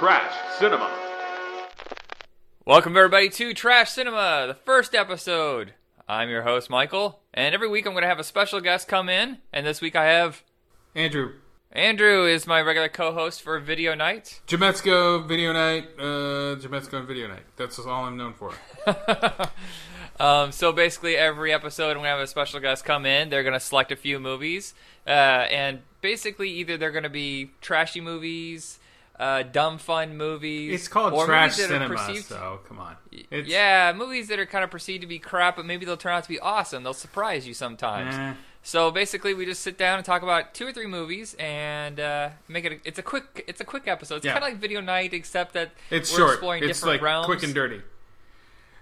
Trash Cinema. Welcome everybody to Trash Cinema, the first episode. I'm your host Michael, and every week I'm going to have a special guest come in, and this week I have Andrew. Andrew is my regular co-host for Video Night. Jametsko Video Night. Uh, Jametsko and Video Night. That's all I'm known for. Um, so basically, every episode I'm going to have a special guest come in. They're going to select a few movies, uh, and basically either they're going to be trashy movies, uh, dumb fun movies. It's called trash movies that are cinema, perceived- so come on. It's, yeah, movies that are kind of perceived to be crap, but maybe they'll turn out to be awesome. They'll surprise you sometimes. Eh. So basically, we just sit down and talk about two or three movies and uh, make it. A, it's a quick. It's a quick episode. It's Yeah. kind of like video night, except that It's we're short. exploring It's different like realms. quick and dirty.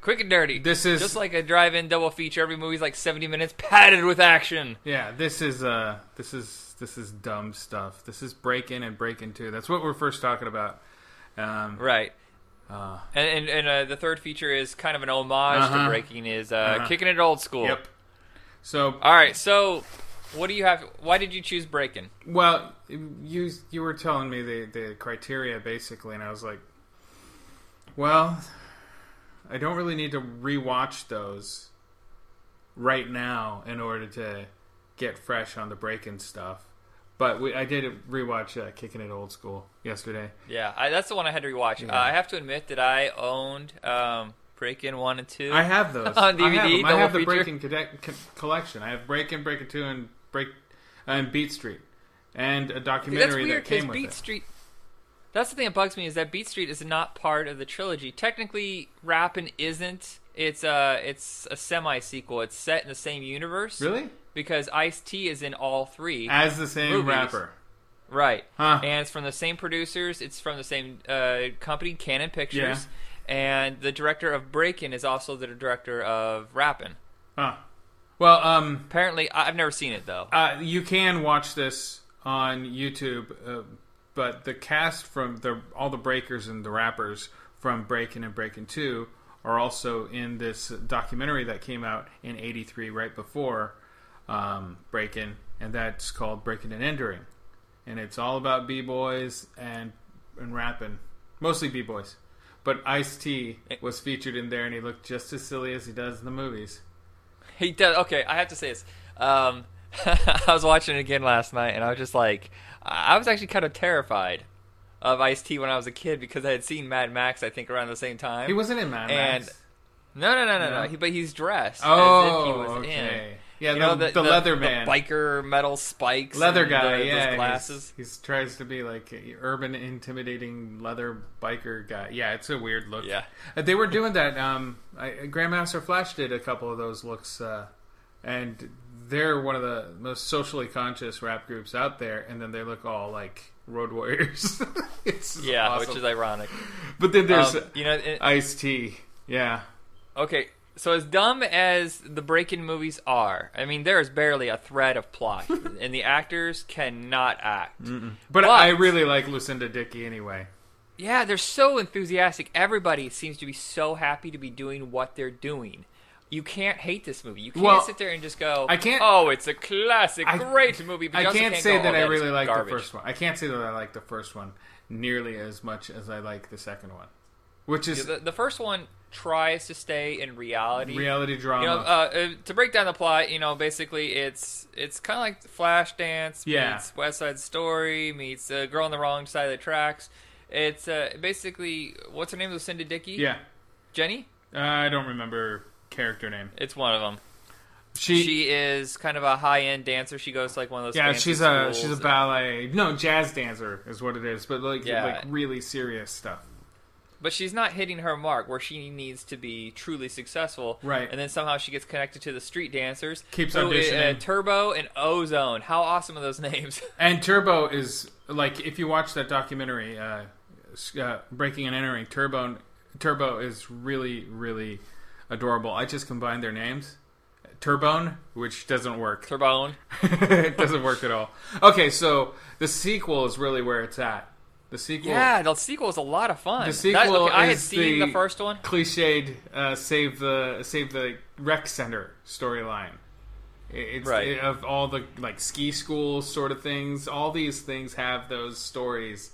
Quick and dirty. This is- just like a drive-in double feature. Every movie's like seventy minutes, padded with action. Yeah, this is uh, this is this is dumb stuff. This is break in and break in two. That's what we're first talking about. Um, Right. uh, And and, and uh, the third feature is kind of an homage Uh-huh. to Breakin'. Is uh, Uh-huh. kicking it old school. yep. So All right. So, what do you have? Why did you choose Breakin'? Well, you you were telling me the the criteria basically, and I was like, well, I don't really need to rewatch those right now in order to get fresh on the break-in stuff. But we, I did rewatch uh, Kicking It Old School yesterday. Yeah, I, that's the one I had to rewatch. Yeah. Uh, I have to admit that I owned um, Break-In one and two. I have those On I have, DVD, them. I have the feature? Break-In code- co- collection. I have Break-In, Break-In Two, and Break and Beat Street, and a See, documentary that's weird that came because with Beat it. Street. That's the thing that bugs me is that Beat Street is not part of the trilogy. Technically, Rappin' isn't. It's a it's a semi sequel. It's set in the same universe. Really? Because Ice T is in all three. As the same Movies. rapper. right. Huh. And it's from the same producers. It's from the same uh, company, Cannon Pictures. And the director of Breakin' is also the director of Rappin'. Huh. Well, um, Apparently, I've never seen it though. uh, you can watch this on YouTube, uh, but the cast from the all the breakers and the rappers from Breakin' and Breakin' Two are also in this documentary that came out in '83, right before um, Breakin', and that's called Breakin' and Entering, and it's all about b boys and and rapping, mostly b boys. But Ice T was featured in there, and he looked just as silly as he does in the movies. He does. Okay, I have to say this. Um, I was watching it again last night, and I was just like, I I was actually kind of terrified of Ice T when I was a kid because I had seen Mad Max. I think around the same time. He wasn't in Mad And- Max. no, no, no, no, No? no. He, but he's dressed Oh, as if he was okay. in. Yeah, You the, know, the, leather man, the biker metal spikes, leather guy. the- yeah, he's- glasses. He's, tries to be like urban, intimidating leather biker guy. Yeah, it's a weird look. Yeah. Uh, they were doing that. Um, I, Grandmaster Flash did a couple of those looks, uh, and they're one of the most socially conscious rap groups out there. And then they look all like road warriors. it's Yeah, awesome. which is ironic. But then there's Um, you know, it- Ice T. Yeah. Okay, so as dumb as the break-in movies are, I mean, there is barely a thread of plot, and the actors cannot act. But, But- I really like Lucinda Dickey anyway. Yeah, they're so enthusiastic. Everybody seems to be so happy to be doing what they're doing. You can't hate this movie. You can't Well, sit there and just go, I can't- Oh, it's a classic, I- great movie." But I can't can't say go, that "Oh, I really like the first one. I can't say that I like the first one nearly as much as I like the second one, which is the, the first one tries to stay in reality. reality drama. You know, uh, uh, to break down the plot, you know, basically it's it's kind of like Flashdance Yeah. meets West Side Story meets uh, Girl on the Wrong Side of the Tracks. It's uh, basically what's her name? Lucinda Dickey. yeah, Jenny. uh, I don't remember character name. It's one of them. She, She is kind of a high end dancer. She goes to like one of those. yeah, she's a she's a ballet, no jazz dancer is what it is, but like Yeah. like really serious stuff. But she's not hitting her mark where she needs to be truly successful. Right. And then somehow she gets connected to the street dancers. Keeps who, uh, auditioning. Turbo and Ozone. How awesome are those names? And Turbo is like if you watch that documentary, uh, uh, Breakin' and Entering, Turbo Turbo is really really adorable. I just combined their names. Turbone, which doesn't work. Turbone. it doesn't work at all. Okay, so the sequel is really where it's at. The sequel, Yeah, the sequel is a lot of fun. the That- sequel okay, I had seen the, first one. cliched uh, save the save the rec center storyline. It's Right. it- of all the like ski school sort of things. All these things have those stories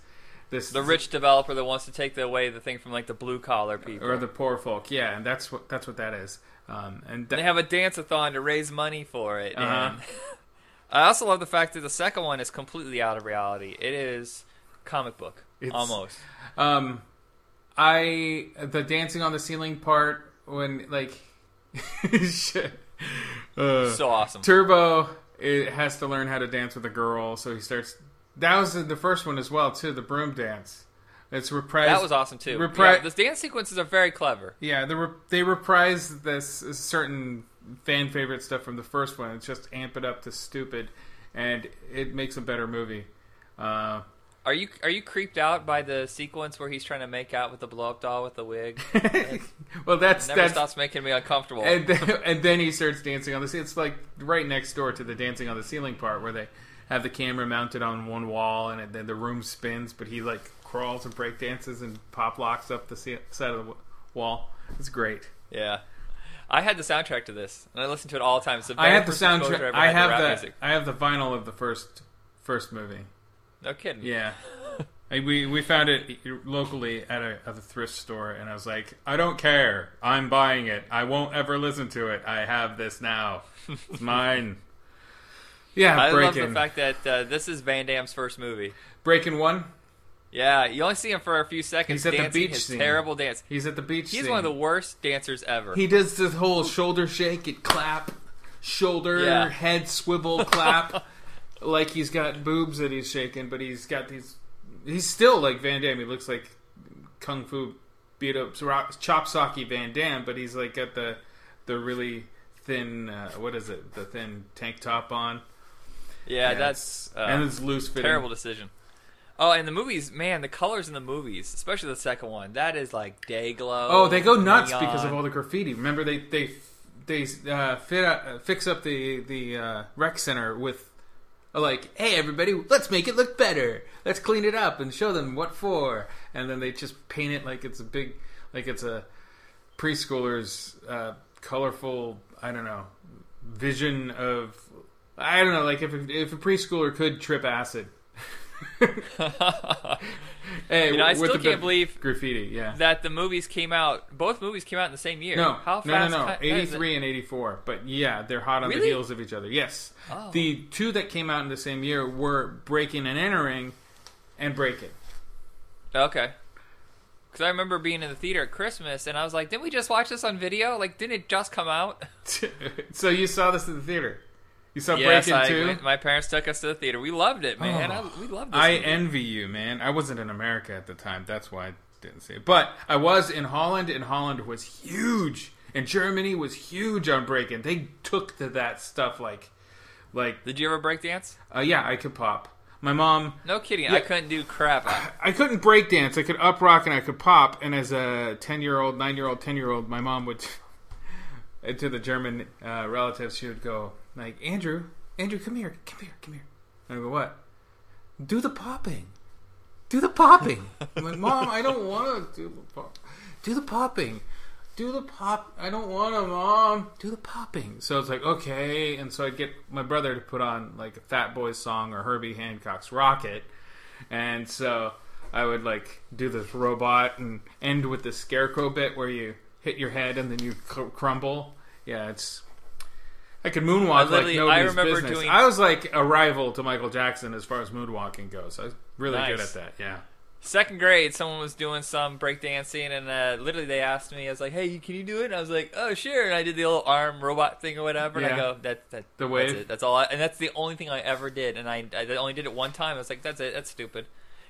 this The rich developer that wants to take away the thing from like the blue collar people. or the poor folk. Yeah, and that's what that's what that is. Um, and they have a dance-a-thon to raise money for it. Uh-huh. And I also love the fact that the second one is completely out of reality. It is comic book It's- almost. um, I the dancing on the ceiling part when like shit. Uh, So awesome. Turbo it has to learn how to dance with a girl, so he starts. That was the first one as well too. The broom dance. It's reprised. that was awesome too. Repri- yeah, the dance sequences are very clever. Yeah, they, re- they reprise this certain fan favorite stuff from the first one. It's just amp it up to stupid, and it makes a better movie. Uh, Are you are you creeped out by the sequence where he's trying to make out with the blow up doll with the wig? well, that's Never that's stops making me uncomfortable. and then, and then he starts dancing on the. ce- It's like right next door to the dancing on the ceiling part where they have the camera mounted on one wall and then the room spins, but he like crawls and break dances and pop locks up the side of the wall. It's great. yeah. I had the soundtrack to this, and I listened to it all the time. It's the I have the soundtrack. I have the music. I have the vinyl of the first first movie. No kidding. Yeah. I- we we found it locally at a, at a thrift store, and I was like, I don't care. I'm buying it. I won't ever listen to it. I have this now. It's mine. Yeah, I love the fact that uh, this is Van Damme's first movie. Breakin' one. Yeah, you only see him for a few seconds He's at the beach his scene. terrible dance. He's at the beach. He's scene. one of the worst dancers ever. He does this whole shoulder shake, it clap, shoulder Yeah. head swivel clap, like he's got boobs that he's shaking, but he's got these. He's still like Van Damme. He looks like kung fu beat up chop socky Van Damme, but he's like got the the really thin. Uh, what is it? The thin tank top on. yeah, Yeah, that's uh, and it's loose fitting. terrible decision. Oh, and the movies, man, the colors in the movies, especially the second one, that is like day glow. Oh, they go nuts neon. because of all the graffiti. Remember, they they they uh, fit uh, fix up the the uh, rec center with like, hey everybody, let's make it look better. Let's clean it up and show them what for. And then they just paint it like it's a big, like it's a preschooler's uh, colorful. I don't know vision of. I don't know, like if if a preschooler could trip acid. hey, You know, I still can't believe graffiti. Yeah. that the movies came out. Both movies came out in the same year. No, how fast? no, no, no. it? 83 and 84. But yeah, they're hot on the heels of each other. Yes. Oh. The two that came out in the same year were Breakin' and Entering and Breakin'. Okay. Because I remember being in the theater at Christmas, and I was like, "Didn't we just watch this on video? Like, didn't it just come out?" so you saw this in the theater. You saw yes, Breakin' I, too? my parents took us to the theater. We loved it, man. Oh. I, we loved this. I movie. envy you, man. I wasn't in America at the time. That's why I didn't see it. But I was in Holland, and Holland was huge. And Germany was huge on Breakin'. They took to that stuff like, like, Did you ever break dance? uh, yeah, I could pop. My mom No kidding. Yeah. I couldn't do crap. I- I couldn't break dance. I could up rock and I could pop. And as a ten year old, nine year old, ten year old, my mom would to the German uh, relatives. She would go like, "Andrew, Andrew, come here, come here, come here." And I go, "What? Do the popping. Do the popping." I'm like, "Mom, I don't want to do the pop. Do the popping." Do the pop. I don't want to, mom. Do the popping. So it's like okay, and so I get my brother to put on like a Fat Boys song or Herbie Hancock's Rockit, and so I would like do this robot and end with the scarecrow bit where you hit your head and then you cr- crumble. Yeah, it's. I could moonwalk I like nobody's I remember business. doing- I was like a rival to Michael Jackson as far as moonwalking goes. I was really good at that. Yeah. Second grade, someone was doing some breakdancing, and uh, literally they asked me, I was like, "Hey, can you do it?" And I was like, "Oh, sure." And I did the little arm robot thing or whatever. And Yeah. I go, "That that The that's it. That's all." I, and that's the only thing I ever did. And I I only did it one time. I was like, "That's it. That's stupid."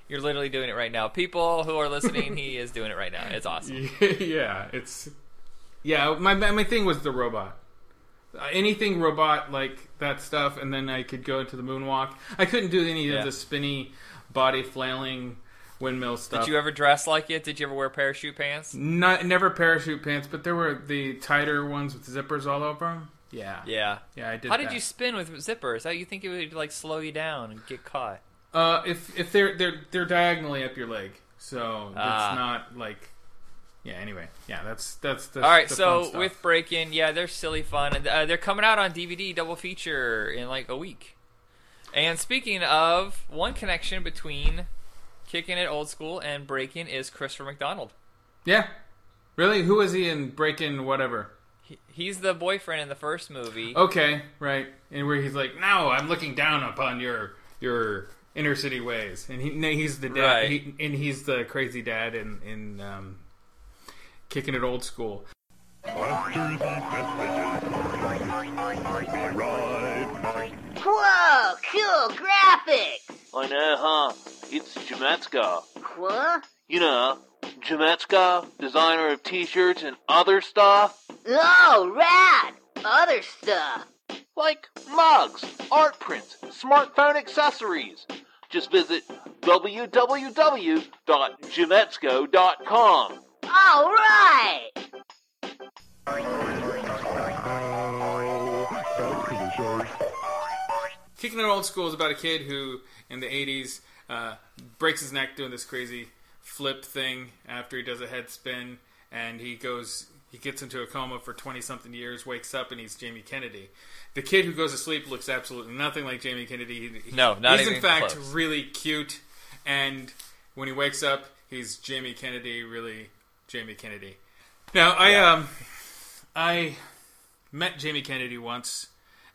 You're literally doing it right now. People who are listening, he is doing it right now. It's awesome. yeah, it's yeah. My my thing was the robot. Uh, anything robot like that stuff, and then I could go into the moonwalk. I couldn't do any Yeah. of the spinny body flailing windmill stuff. Did you ever dress like it? Did you ever wear parachute pants? Not never parachute pants, but there were the tighter ones with zippers all over them. Yeah, Yeah. yeah, I did. How did that. you spin with zippers? How you think it would like slow you down and get caught? Uh, if if they're they're they're diagonally up your leg, so Ah. it's not like. Yeah. Anyway, yeah, that's that's the. All right, so with Breakin', yeah, they're silly fun, and uh, they're coming out on DVD double feature in like a week. And speaking of one connection between Kicking it old school and breaking is Christopher McDonald. Yeah. Really? Who is he in Breakin' Whatever? He, he's the boyfriend in the first movie. Okay, right. And where he's like, "No, I'm looking down upon your your inner city ways," and he he's the dad, Right. he, and he's the crazy dad in in um, kicking it old school. Whoa, cool graphics! I know, huh? It's Jametska. What? You know, Jametska, designer of t-shirts and other stuff. Oh, rad! Other stuff. Like mugs, art prints, smartphone accessories. Just visit www.jametsko.com. All right! Kicking It Old School is about a kid who, in the 80s, uh, breaks his neck doing this crazy flip thing after he does a head spin, and he goes, he gets into a coma for 20 something years, wakes up, and he's Jamie Kennedy. The kid who goes to sleep looks absolutely nothing like Jamie Kennedy. He- he- No, not He's, in fact, close. really cute, and when he wakes up, he's Jamie Kennedy, really Jamie Kennedy. Now, I, um, I met Jamie Kennedy once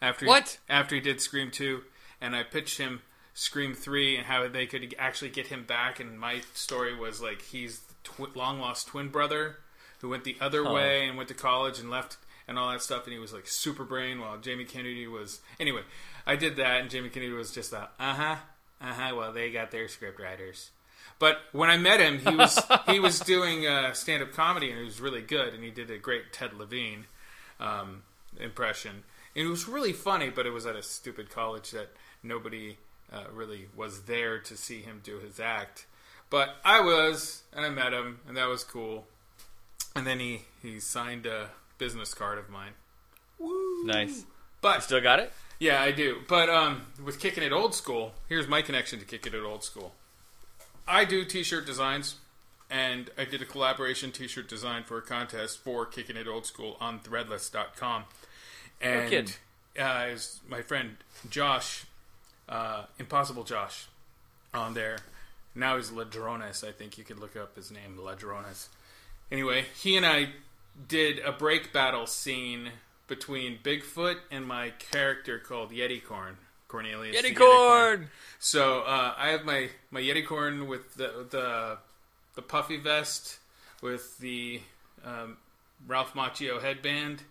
after What? He, after he did Scream two, and I pitched him Scream three and how they could actually get him back. And my story was like he's the tw- long lost twin brother who went the other Huh. way and went to college and left and all that stuff. And he was like super brain while Jamie Kennedy was anyway. I did that, and Jamie Kennedy was just a uh huh, uh huh. Well, they got their script writers. But when I met him, he was he was doing uh, stand up comedy and he was really good, and he did a great Ted Levine um, impression. And it was really funny, but it was at a stupid college that nobody uh, really was there to see him do his act. But I was, and I met him, and that was cool. And then he, he signed a business card of mine. Woo! Nice. But Still got it? yeah, I do. But um, with Kicking It Old School, here's my connection to Kicking It Old School. I do T-shirt designs, and I did a collaboration T-shirt design for a contest for Kicking It Old School on Threadless.com. And kidding. uh, is my friend Josh, uh, Impossible Josh, on there. Now he's Ladrones. I think you could look up his name, Ladrones. Anyway, he and I did a break battle scene between Bigfoot and my character called Yeti Corn. Cornelius. Yeti corn! So uh, I have my, my Yeti Corn with the the the puffy vest with the um, Ralph Macchio headband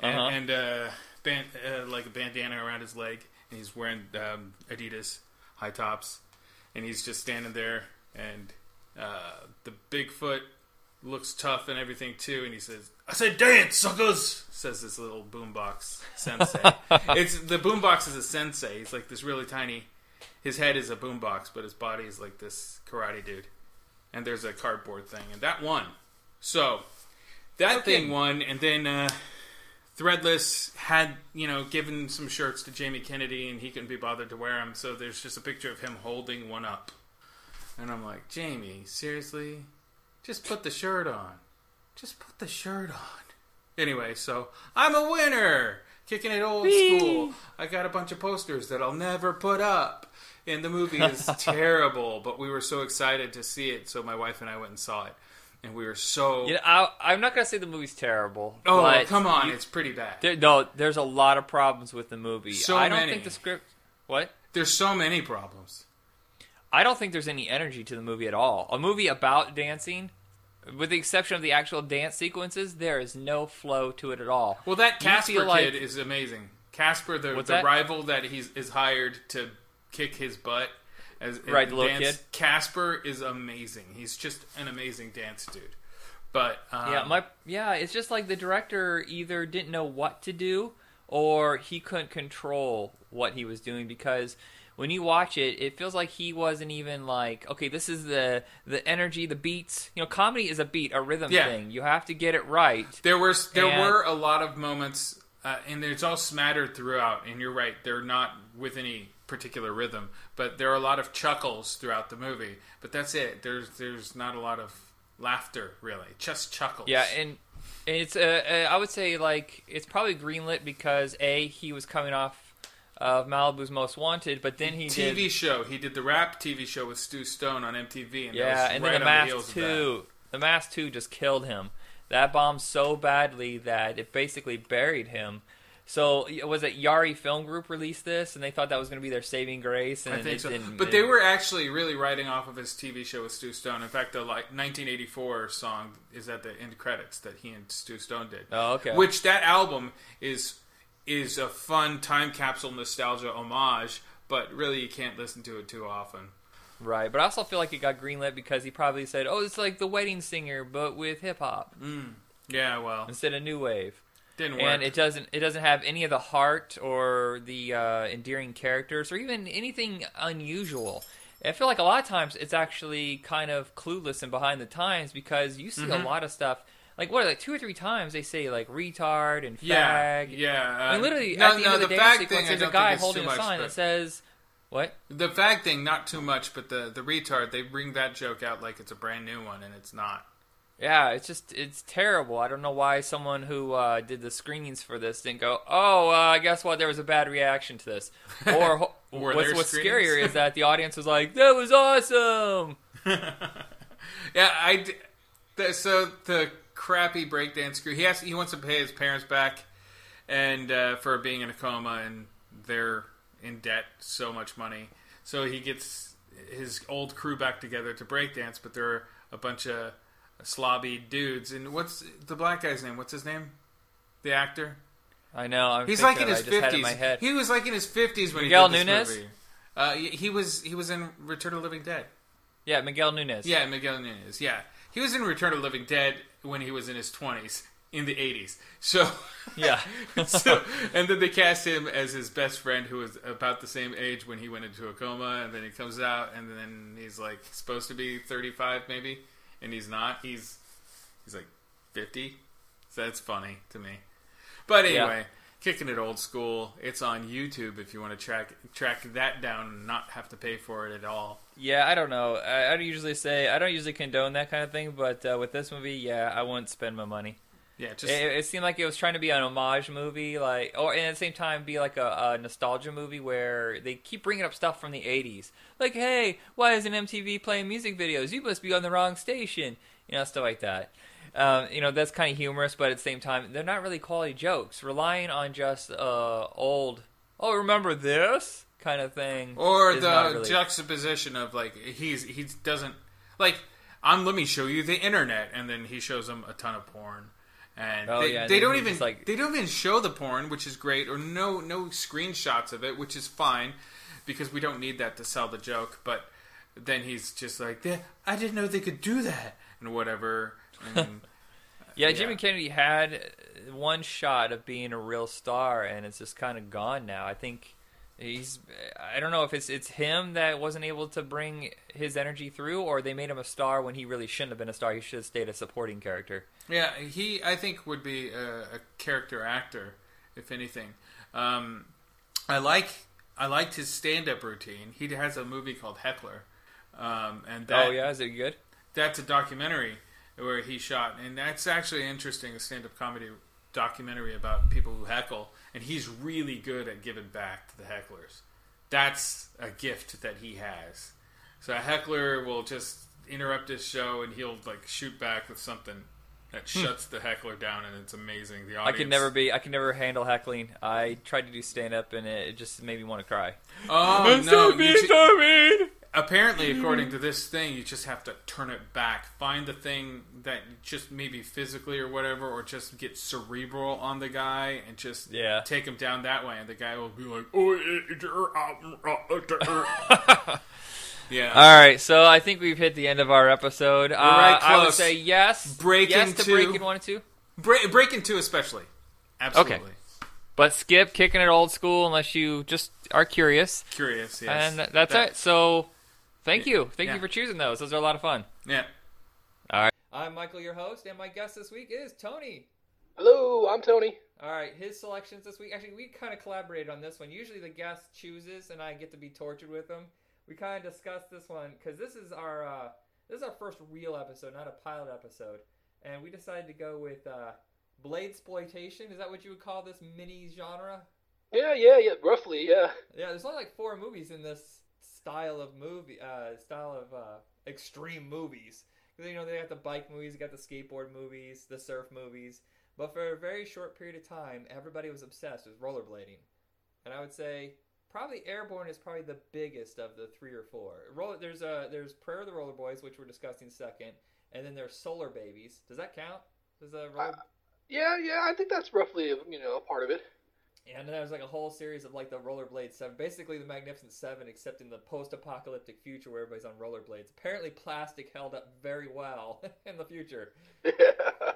and, Uh-huh. and uh, band, uh, like a bandana around his leg, and he's wearing um, Adidas high tops, and he's just standing there, and uh, the Bigfoot looks tough and everything too, and he says, "I said dance, suckers," says this little boombox sensei. it's the boombox is a sensei. He's like this really tiny. His head is a boombox, but his body is like this karate dude. And there's a cardboard thing, and that won. So that Okay. thing won, and then uh, Threadless had you know given some shirts to Jamie Kennedy, and he couldn't be bothered to wear them. So there's just a picture of him holding one up, and I'm like, Jamie, seriously, just put the shirt on. Just put the shirt on. Anyway, so I'm a winner. Kicking it old school. I got a bunch of posters that I'll never put up. And the movie is terrible, but we were so excited to see it, so my wife and I went and saw it. And we were so. You know, I, I'm not gonna say the movie's terrible. oh, but come on. you- it's pretty bad. there, no, there's a lot of problems with the movie. So I don't many. think the script. What? There's so many problems. I don't think there's any energy to the movie at all. A movie about dancing, with the exception of the actual dance sequences, there is no flow to it at all. Well, that Casper like- kid is amazing. Casper, the, the that? rival that he's is hired to kick his butt. As, Right, the little kid? Casper is amazing. He's just an amazing dance dude. But um, Yeah, my yeah, it's just like the director either didn't know what to do or he couldn't control what he was doing because when you watch it, it feels like he wasn't even like, okay, this is the the energy, the beats. You know, comedy is a beat, a rhythm Yeah. thing. You have to get it right. There were there And- were a lot of moments, uh, and it's all smattered throughout. And you're right; they're not with any particular rhythm, but there are a lot of chuckles throughout the movie. But that's it. There's there's not a lot of laughter really, just chuckles. Yeah, and, and it's uh, uh, I would say like it's probably greenlit because a he was coming off of Malibu's Most Wanted, but then he TV did show. He did the rap TV show with Stu Stone on MTV, and yeah, and right then the Mask. Two. The Mask Two just killed him. That bombed so badly that it basically buried him. So was it Yari Film Group released this, and they thought that was going to be their saving grace, and I think so. didn't. But it- they were actually really writing off of his TV show with Stu Stone. In fact, the like 1984 song is at the end credits that he and Stu Stone did. Oh, okay. Which that album is is a fun time capsule nostalgia homage, but really you can't listen to it too often. right. But I also feel like it got greenlit because he probably said, "Oh, it's like the Wedding Singer, but with hip hop Yeah, well, instead of new wave." didn't work. and it doesn't it doesn't have any of the heart or the uh, endearing characters or even anything unusual. I feel like a lot of times it's actually kind of clueless and behind the times because you see Mm-hmm. a lot of stuff like what like two or three times they say like retard and fag. yeah, yeah. I mean, uh, literally no, at the no, end of the, the dance sequence, there's a guy holding a sign that says what? The fag thing, not too much, but the the retard, they bring that joke out like it's a brand new one, and it's not. Yeah, it's just it's terrible. I don't know why someone who uh, did the screenings for this didn't go. Oh, uh, guess what? There was a bad reaction to this. Or what's what's screenings? scarier is that the audience was like, "That was awesome." Yeah, I. d- The, so the crappy breakdance crew, he has he wants to pay his parents back, and uh, for being in a coma, and they're in debt so much money. So he gets his old crew back together to breakdance, but they're a bunch of slobby dudes. And what's the black guy's name? What's his name? The actor. I know. I'm He's like in his it. I just had it in fifties. He was like in his fifties when Miguel he did this Nunez? movie. Uh, he he was he was in Return of the Living Dead. Yeah, Miguel Nunez. Yeah, Miguel Nunez. Yeah, he was in Return of Living Dead when he was in his twenties in the eighties. So Yeah. so and then they cast him as his best friend who was about the same age when he went into a coma, and then he comes out, and then he's like supposed to be thirty five maybe, and he's not. He's he's like fifty. So that's funny to me. But Yeah. anyway. Kicking it old school. It's on YouTube if you want to track track that down and not have to pay for it at all. Yeah, I don't know. I, I don't usually say I don't usually condone that kind of thing, but uh, with this movie, yeah, I wouldn't spend my money. Yeah, just It, it seemed like it was trying to be an homage movie, like, or and at the same time be like a, a nostalgia movie where they keep bringing up stuff from the '80s, like, "Hey, why isn't MTV playing music videos? You must be on the wrong station," you know, stuff like that. Um, you know, that's kind of humorous, but at the same time, they're not really quality jokes. Relying on just uh, old, oh, remember this kind of thing, or is the not really- juxtaposition of like he's he doesn't like I'm let me show you the internet and then he shows them a ton of porn and Oh, they, yeah, and they then don't he's even just like- they don't even show the porn which is great or no no screenshots of it which is fine because we don't need that to sell the joke but then he's just like "Yeah, I didn't know they could do that and whatever and uh, Yeah, Jimmy Kennedy had one shot of being a real star, and it's just kind of gone now. I think he's. I don't know if it's it's him that wasn't able to bring his energy through, or they made him a star when he really shouldn't have been a star. He should have stayed a supporting character. Yeah, he I think would be a, a character actor, if anything. Um, I like I liked his stand up routine. He has a movie called Heckler, um, and that, oh yeah, is it good? that's a documentary where he shot, and that's actually interesting. A stand up comedy documentary about people who heckle, and he's really good at giving back to the hecklers. That's a gift that he has. So a heckler will just interrupt his show, and he'll like shoot back with something that shuts the heckler down, and it's amazing. The Hmm. I can never be. I can never handle heckling. I tried to do stand up, and it, it just made me want to cry. Oh no! you ju- so mean. Apparently, according to this thing, you just have to turn it back. Find the thing that just maybe physically or whatever, or just get cerebral on the guy and just Yeah. take him down that way, and the guy will be like, yeah." All right, so I think we've hit the end of our episode. Uh, right I would say yes. Breakin' yes to two. breaking one and two. Break, breaking two, especially. Absolutely But skip kicking it old school unless you just are curious. curious. Yes, And th- that's That- it. So thank you. Thank Yeah. you for choosing those. Those are a lot of fun. Yeah. All right. I'm Michael, your host, and my guest this week is Tony. Hello, I'm Tony. All right, his selections this week. Actually, we kind of collaborated on this one. Usually the guest chooses, and I get to be tortured with them. We kind of discussed this one because this is our uh, this is our first real episode, not a pilot episode, and we decided to go with uh, blade exploitation. Is that what you would call this mini genre? Yeah, yeah, yeah. Roughly, yeah. Yeah, there's only like four movies in this style of movie, uh, style of uh, extreme movies. you know they got the bike movies, they got the skateboard movies, the surf movies. But for a very short period of time, everybody was obsessed with rollerblading, and I would say probably Airborne is probably the biggest of the three or four. Roller, there's uh, there's Prayer of the Roller Boys, which we're discussing second, and then there's Solar Babies. Does that count? Does the roller, Yeah, yeah. I think that's roughly, you know, a part of it. And then there's like a whole series of like the Rollerblade Seven, basically the Magnificent Seven, except in the post-apocalyptic future where everybody's on rollerblades. Apparently, plastic held up very well in the future. Yeah,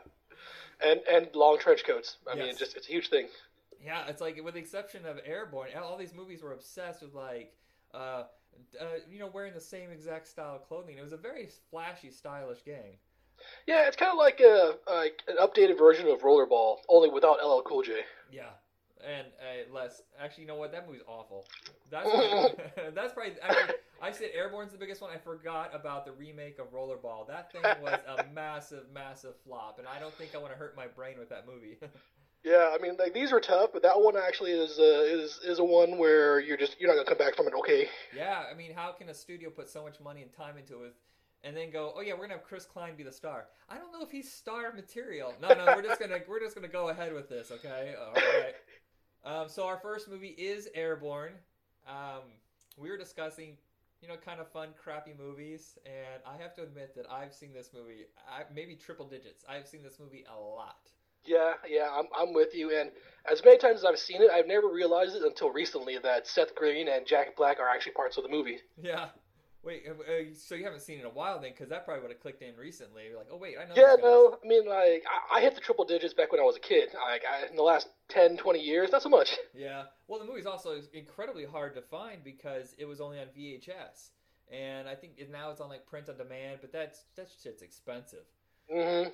and and long trench coats. I mean, Yes. it's just it's a huge thing. Yeah, it's like with the exception of Airborne, all these movies were obsessed with like, uh, uh, you know, wearing the same exact style of clothing. It was a very flashy, stylish gang. Yeah, it's kind of like a like an updated version of Rollerball, only without LL Cool J. Yeah, and uh, less. Actually, you know what? That movie's awful. That's that's probably. Actually, I said Airborne's the biggest one. I forgot about the remake of Rollerball. That thing was a massive, massive flop, and I don't think I want to hurt my brain with that movie. Yeah, I mean, like these are tough, but that one actually is uh, is is a one where you're just you're not gonna come back from it. Okay. yeah, I mean, how can a studio put so much money and time into it? And then go, oh yeah, we're gonna have Chris Klein be the star. I don't know if he's star material. No, no, we're just gonna we're just gonna go ahead with this, okay? All right. Um, so our first movie is Airborne. Um, we were discussing, you know, kind of fun, crappy movies, and I have to admit that I've seen this movie, I, maybe triple digits. I've seen this movie a lot. Yeah, yeah, I'm I'm with you. And as many times as I've seen it, I've never realized it until recently that Seth Green and Jack Black are actually parts of the movie. Yeah. Wait, uh, so you haven't seen it in a while then? Because that probably would have clicked in recently. You're like, oh wait, I know. Yeah, no, I mean, like, I, I hit the triple digits back when I was a kid. Like, I, in the last 10, 20 years, not so much. Yeah. Well, the movie's also incredibly hard to find because it was only on VHS, and I think now it's on like print on demand. But that's that shit's expensive. hmm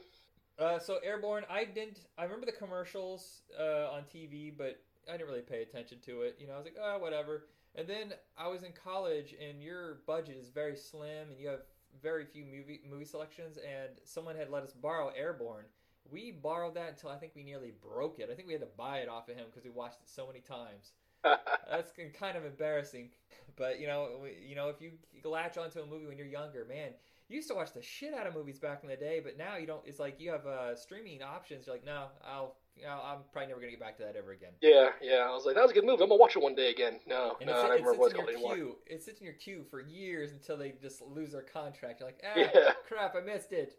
Uh, so Airborne, I didn't. I remember the commercials uh, on TV, but I didn't really pay attention to it. You know, I was like, oh, whatever. And then I was in college, and your budget is very slim, and you have very few movie movie selections. And someone had let us borrow Airborne. We borrowed that until I think we nearly broke it. I think we had to buy it off of him because we watched it so many times. That's kind of embarrassing, but you know, you know, if you latch onto a movie when you're younger, man, you used to watch the shit out of movies back in the day, but now you don't. It's like you have uh, streaming options. You're like, no, I'll, I'll, I'm probably never gonna get back to that ever again. Yeah, yeah. I was like, that was a good movie. I'm gonna watch it one day again. No, And no, it, I sit- don't it remember sits what it's in called your anymore. queue. It sits in your queue for years until they just lose their contract. You're like, ah, Yeah. crap, I missed it.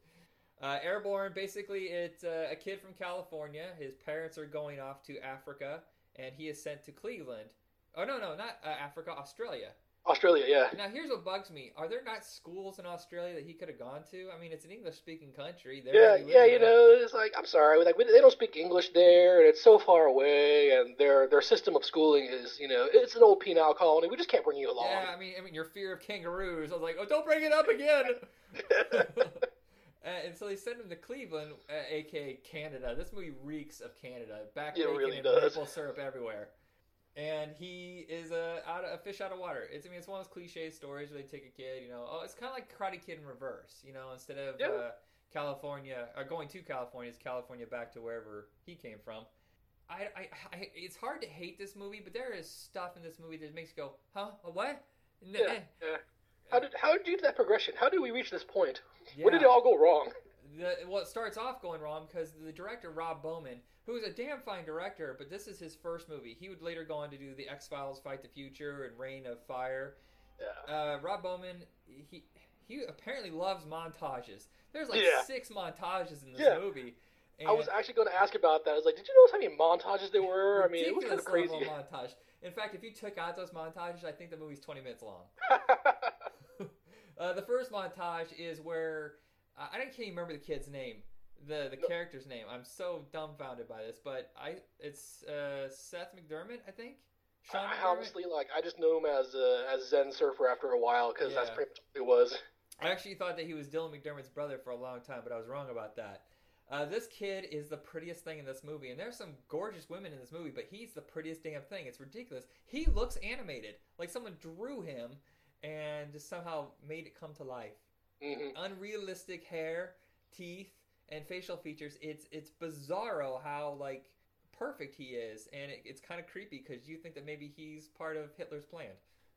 Uh, Airborne, basically, it's uh, a kid from California. His parents are going off to Africa, and he is sent to Cleveland. Oh no, no, not uh, Africa, Australia. Australia, yeah. Now, here's what bugs me: Are there not schools in Australia that he could have gone to? I mean, it's an English-speaking country. There Yeah, yeah, you at. know, it's like I'm sorry, like we- they don't speak English there, and it's so far away, and their their system of schooling is, you know, it's an old penal colony. We just can't bring you along. Yeah, I mean, I mean, your fear of kangaroos. I was like, oh, don't bring it up again. Uh, and so they send him to Cleveland, uh, aka Canada. This movie reeks of Canada. Back It bacon really and does. maple syrup everywhere. And he is a out of, a fish out of water. It's I mean it's one of those cliche stories where they take a kid, you know. Oh, it's kind of like Karate Kid in reverse, you know. Instead of Yeah. uh, California or going to California, it's California back to wherever he came from. I, I, I, it's hard to hate this movie, but there is stuff in this movie that makes you go, huh? What? Yeah, eh. yeah. How did how did you do that progression? How did we reach this point? Yeah. Where did it all go wrong? The, well, it starts off going wrong because the director Rob Bowman, who is a damn fine director, but this is his first movie. He would later go on to do the X Files, Fight the Future, and Reign of Fire. Yeah. Uh, Rob Bowman, he he apparently loves montages. There's like Yeah. six montages in this Yeah. movie. And I was actually going to ask about that. I was like, did you notice how many montages there were? I mean, it was kind of crazy. montage. In fact, if you took out those montages, I think the movie's 20 minutes long. uh, the first montage is where I don't can't even remember the kid's name, the the No. character's name. I'm so dumbfounded by this, but I it's uh, Seth McDermott, I think. Sean I honestly, like, I just knew him as uh, as Zen Surfer after a while because that's pretty much what it was. I actually thought that he was Dylan McDermott's brother for a long time, but I was wrong about that. Uh, this kid is the prettiest thing in this movie, and there's some gorgeous women in this movie, but he's the prettiest damn thing. It's ridiculous. He looks animated, like someone drew him and just somehow made it come to life. Hmm Unrealistic hair, teeth, and facial features. It's it's bizarro how like perfect he is, and it, it's kind of creepy because you think that maybe he's part of Hitler's plan.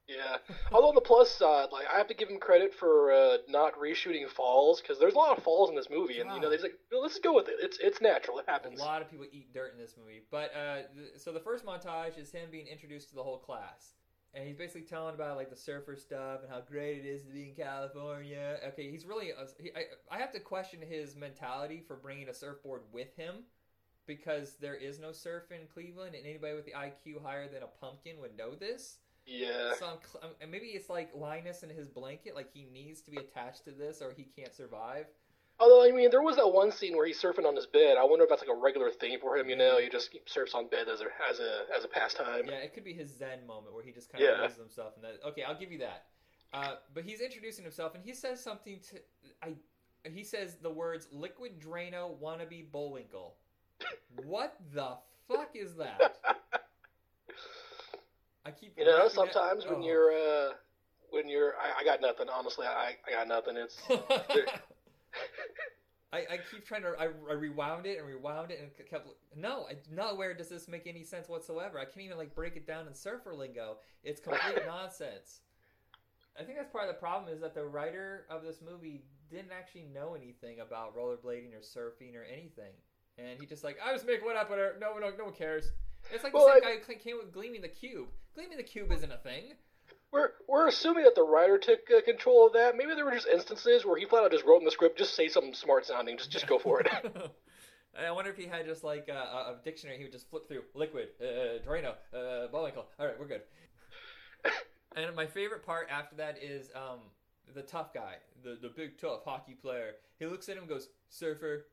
Yeah. Although on the plus side, like I have to give him credit for uh, not reshooting falls because there's a lot of falls in this movie, and you know they're just like, "No, let's go with it. It's it's natural. It happens. A lot of people eat dirt in this movie, but uh, th- so the first montage is him being introduced to the whole class, and he's basically telling about like the surfer stuff and how great it is to be in California. Okay, he's really uh, he, I, I have to question his mentality for bringing a surfboard with him because there is no surf in Cleveland, and anybody with the IQ higher than a pumpkin would know this. Yeah. So I'm, I'm- and maybe it's like Linus and his blanket, like he needs to be attached to this or he can't survive. Although I mean, there was that one scene where he's surfing on his bed. I wonder if that's like a regular thing for him. You know, he just surfs on bed as a as a as a pastime. Yeah, it could be his Zen moment where he just kind of Yeah. loses himself. And that, okay, I'll give you that. Uh, but he's introducing himself, and he says something to I. He says the words "liquid Drano wannabe Bullwinkle." what the fuck is that? I keep You know, looking at- sometimes when oh. you're uh when you're I, I got nothing. Honestly, I I got nothing. It's I, I keep trying to I, I rewound it and rewound it and kept no I nowhere does this make any sense whatsoever. I can't even like break it down in surfer lingo. It's complete nonsense. I think that's part of the problem is that the writer of this movie didn't actually know anything about rollerblading or surfing or anything. And he just like I just make one up whatever. No no no one cares. It's like Well, the same I- guy who came with Gleaming the Cube. Gleaming the Cube isn't a thing we're we're assuming that the writer took uh, control of that. Maybe there were just instances where he flat out just wrote in the script, just say something smart sounding, just just go for it. I wonder if he had just like a, dictionary. He would just flip through liquid, uh, Drano, uh, Bullwinkle. All right, we're good. and my favorite part after that is um, the tough guy, the the big tough hockey player. He looks at him, and goes surfer.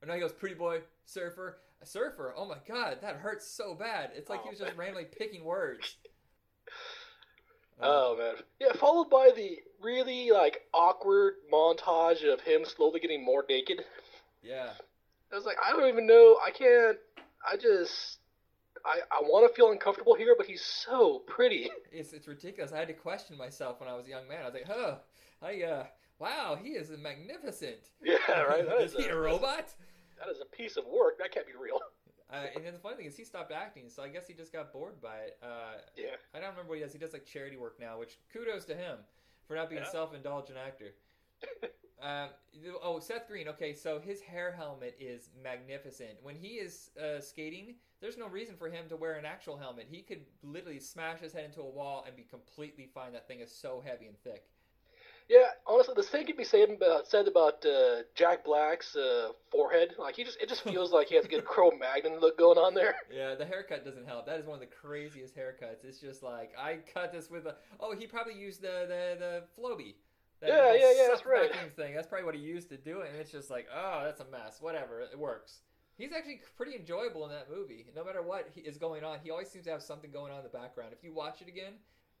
Or no, he goes pretty boy, surfer, a surfer. Oh my god, that hurts so bad. It's like he Oh, was just man. randomly picking words. Oh man, yeah. Followed by the really like awkward montage of him slowly getting more naked. yeah. I was like, I don't even know. I can't. I just. I, I want to feel uncomfortable here, but he's so pretty. It's it's ridiculous. I had to question myself when I was a young man. I was like, huh, I uh, wow, he is magnificent. Yeah, right. That is is, he a robot? That is a piece of work. That can't be real. Uh, and then the funny thing is, he stopped acting, so I guess he just got bored by it. Uh, Yeah. I don't remember what he does. He does like charity work now, which kudos to him for not being a self-indulgent actor. um, oh, Seth Green. Okay, so his hair helmet is magnificent. When he is uh, skating, there's no reason for him to wear an actual helmet. He could literally smash his head into a wall and be completely fine. That thing is so heavy and thick. Yeah, honestly, the same could be said about said about uh, Jack Black's uh, forehead. Like he just, it just feels like he has a good Cro-Magnon look going on there. Yeah, the haircut doesn't help. That is one of the craziest haircuts. It's just like I cut this with a. Oh, he probably used the the the Flowbee. That Yeah, yeah, yeah, that's right. Thing. That's probably what he used to do it, and it's just like, oh, that's a mess. Whatever, it works. He's actually pretty enjoyable in that movie. No matter what is going on, he always seems to have something going on in the background. If you watch it again,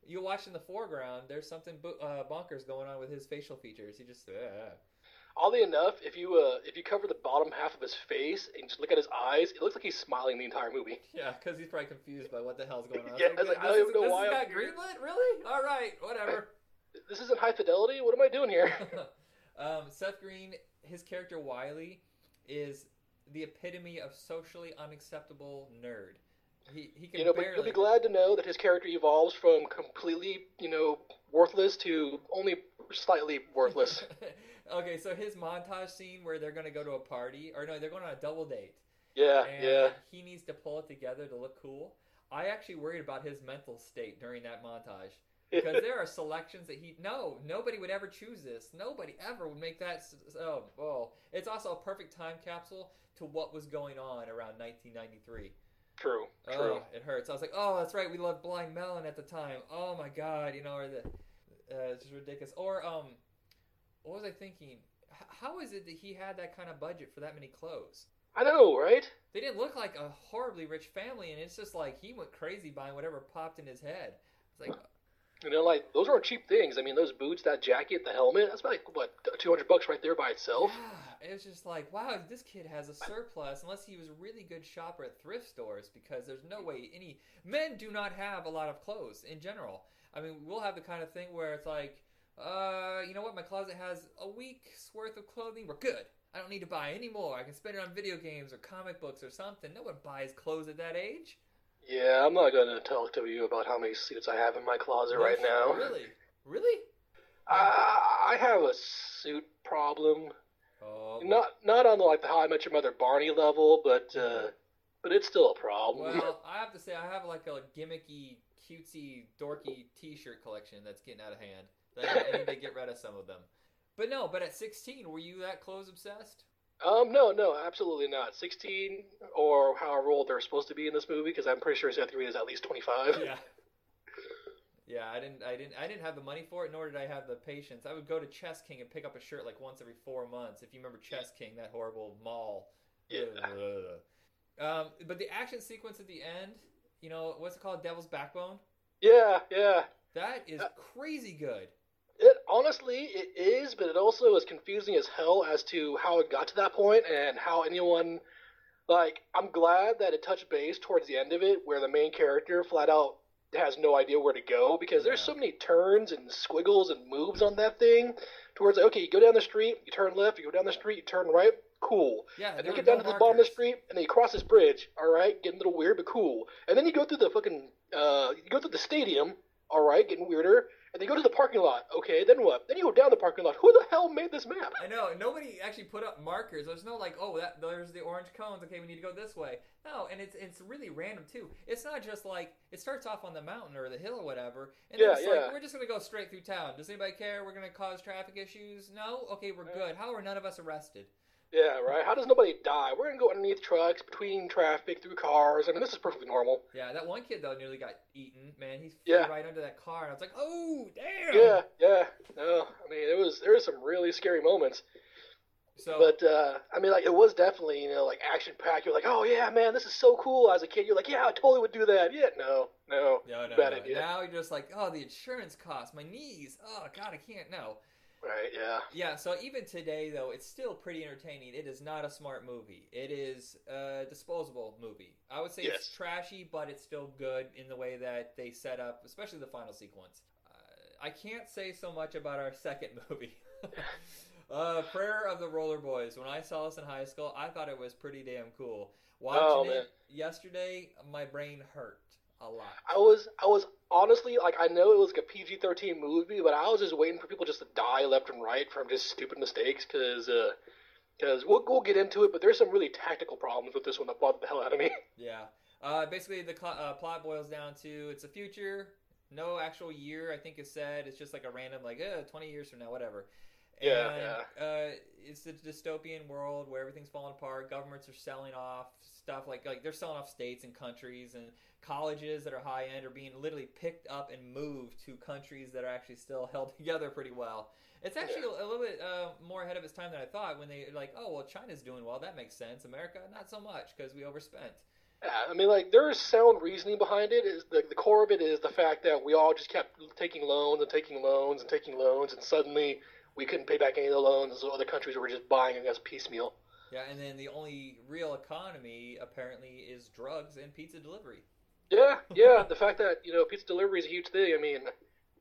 you'll watch in the foreground. There's something bo- uh, bonkers going on with his facial features. He just. Uh, Oddly enough, if you uh, if you cover the bottom half of his face and just look at his eyes, it looks like he's smiling the entire movie. Yeah, because he's probably confused by what the hell's going on. Yeah, I like, I don't even know why This I'm is not here. greenlit, really? All right, whatever. This isn't high fidelity. What am I doing here? um, Seth Green, his character Wiley, is the epitome of socially unacceptable nerd. He he can you know, but barely. you'll be glad to know that his character evolves from completely, you know, worthless to only slightly worthless. okay, so his montage scene where they're gonna go to a party, or no, they're going on a double date, yeah, and yeah. he needs to pull it together to look cool. I actually worried about his mental state during that montage. because there are selections that he no nobody would ever choose this nobody ever would make that oh oh it's also a perfect time capsule to what was going on around 1993 True, true. oh it hurts. I was like oh that's right we loved blind melon at the time. Oh my god you know or the uh, it's just ridiculous. Or um what was i thinking? H- how is it that he had that kind of budget for that many clothes? I know, right? they didn't look like a horribly rich family and it's just like he went crazy buying whatever popped in his head. It's like You know, like those aren't cheap things. I mean, those boots, that jacket, the helmet—that's like what two hundred bucks right there by itself. Yeah, it was just like, wow, this kid has a surplus unless he was a really good shopper at thrift stores because there's no way any men do not have a lot of clothes in general. I mean, we'll have the kind of thing where it's like, uh, you know what, my closet has a week's worth of clothing, we're good. I don't need to buy any more. I can spend it on video games or comic books or something. No one buys clothes at that age. Yeah, I'm not gonna talk to you about how many suits I have in my closet right now. Really? Really? I, I have a suit problem. Oh. Not not on the, like the How I Met Your Mother Barney level, but uh, but it's still a problem. Well, I have to say, I have like a gimmicky, cutesy, dorky T-shirt collection that's getting out of hand. That I need to get rid of some of them. But no, but at 16, were you that clothes obsessed? Um, no, no, absolutely not. 16 or however old they're supposed to be in this movie, because I'm pretty sure Seth Green is at least 25. Yeah. Yeah, I didn't, I didn't, I didn't have the money for it, nor did I have the patience. I would go to Chess King and pick up a shirt like once every four months. If you remember Chess King, that horrible mall. Yeah. Ugh. Um, but the action sequence at the end, you know, what's it called? Devil's Backbone. Yeah, yeah. That is crazy good. Honestly it is, but it also is confusing as hell as to how it got to that point and how anyone like I'm glad that it touched base towards the end of it where the main character flat out has no idea where to go because there's Yeah. so many turns and squiggles and moves on that thing towards like, okay, you go down the street, you turn left, you go down the street, you turn right, cool. Yeah, And then you get down no to the bottom of the street and then you cross this bridge, alright, getting a little weird but cool. And then you go through the fucking uh you go through the stadium, alright, getting weirder, and then you go to the parking lot. Okay, then what? Then you go down the parking lot. Who the hell made this map? I know nobody actually put up markers. There's no like, oh, that there's the orange cones. Okay, we need to go this way. No, and it's it's really random too. It's not just like it starts off on the mountain or the hill or whatever, and Yeah, it's yeah. like we're just gonna go straight through town. Does anybody care? We're gonna cause traffic issues? No. Okay, we're good. How are none of us arrested? Yeah, right. How does nobody die? We're gonna go underneath trucks, between traffic, through cars. I mean, this is perfectly normal. Yeah, that one kid though nearly got eaten. Man, he flew Yeah. right under that car, and I was like, oh damn. Yeah, yeah. No, I mean, it was there was some really scary moments. So But uh, I mean, like it was definitely you know like action packed. You're like, oh yeah, man, this is so cool. As a kid, you're like, yeah, I totally would do that. Yeah, no, no, no, no, bad no. idea. Now you're just like, oh, the insurance costs, my knees. Oh God, I can't. No. Right? Yeah. Yeah, so even today, though, it's still pretty entertaining. It is not a smart movie. It is a disposable movie. I would say it's trashy, but it's still good in the way that they set up, especially the final sequence. Uh, I can't say so much about our second movie. uh, Prayer of the Roller Boys. When I saw this in high school, I thought it was pretty damn cool. Watching Oh, it yesterday, my brain hurt a lot. I was I was honestly like I know it was like a PG thirteen movie, but I was just waiting for people just to die left and right from just stupid mistakes because because we'll we'll get into it, but there's some really tactical problems with this one that bothered the hell out of me. Yeah. Uh, basically, the cl- uh, plot boils down to it's a future. No actual year, I think, is said. It's just like a random, like, uh, 20 years from now, whatever. Yeah, and, Uh, it's a dystopian world where everything's falling apart. Governments are selling off stuff like like they're selling off states and countries, and colleges that are high end are being literally picked up and moved to countries that are actually still held together pretty well. It's actually a, a little bit uh, more ahead of its time than I thought. When they like, oh well, China's doing well, that makes sense. America, not so much because we overspent. Yeah, I mean, like there is sound reasoning behind it. Is the the core of it is the fact that we all just kept taking loans and taking loans and taking loans, and suddenly we couldn't pay back any of the loans, so other countries were just buying us piecemeal. Yeah, and then the only real economy apparently is drugs and pizza delivery. Yeah, yeah. the fact that you know pizza delivery is a huge thing. I mean,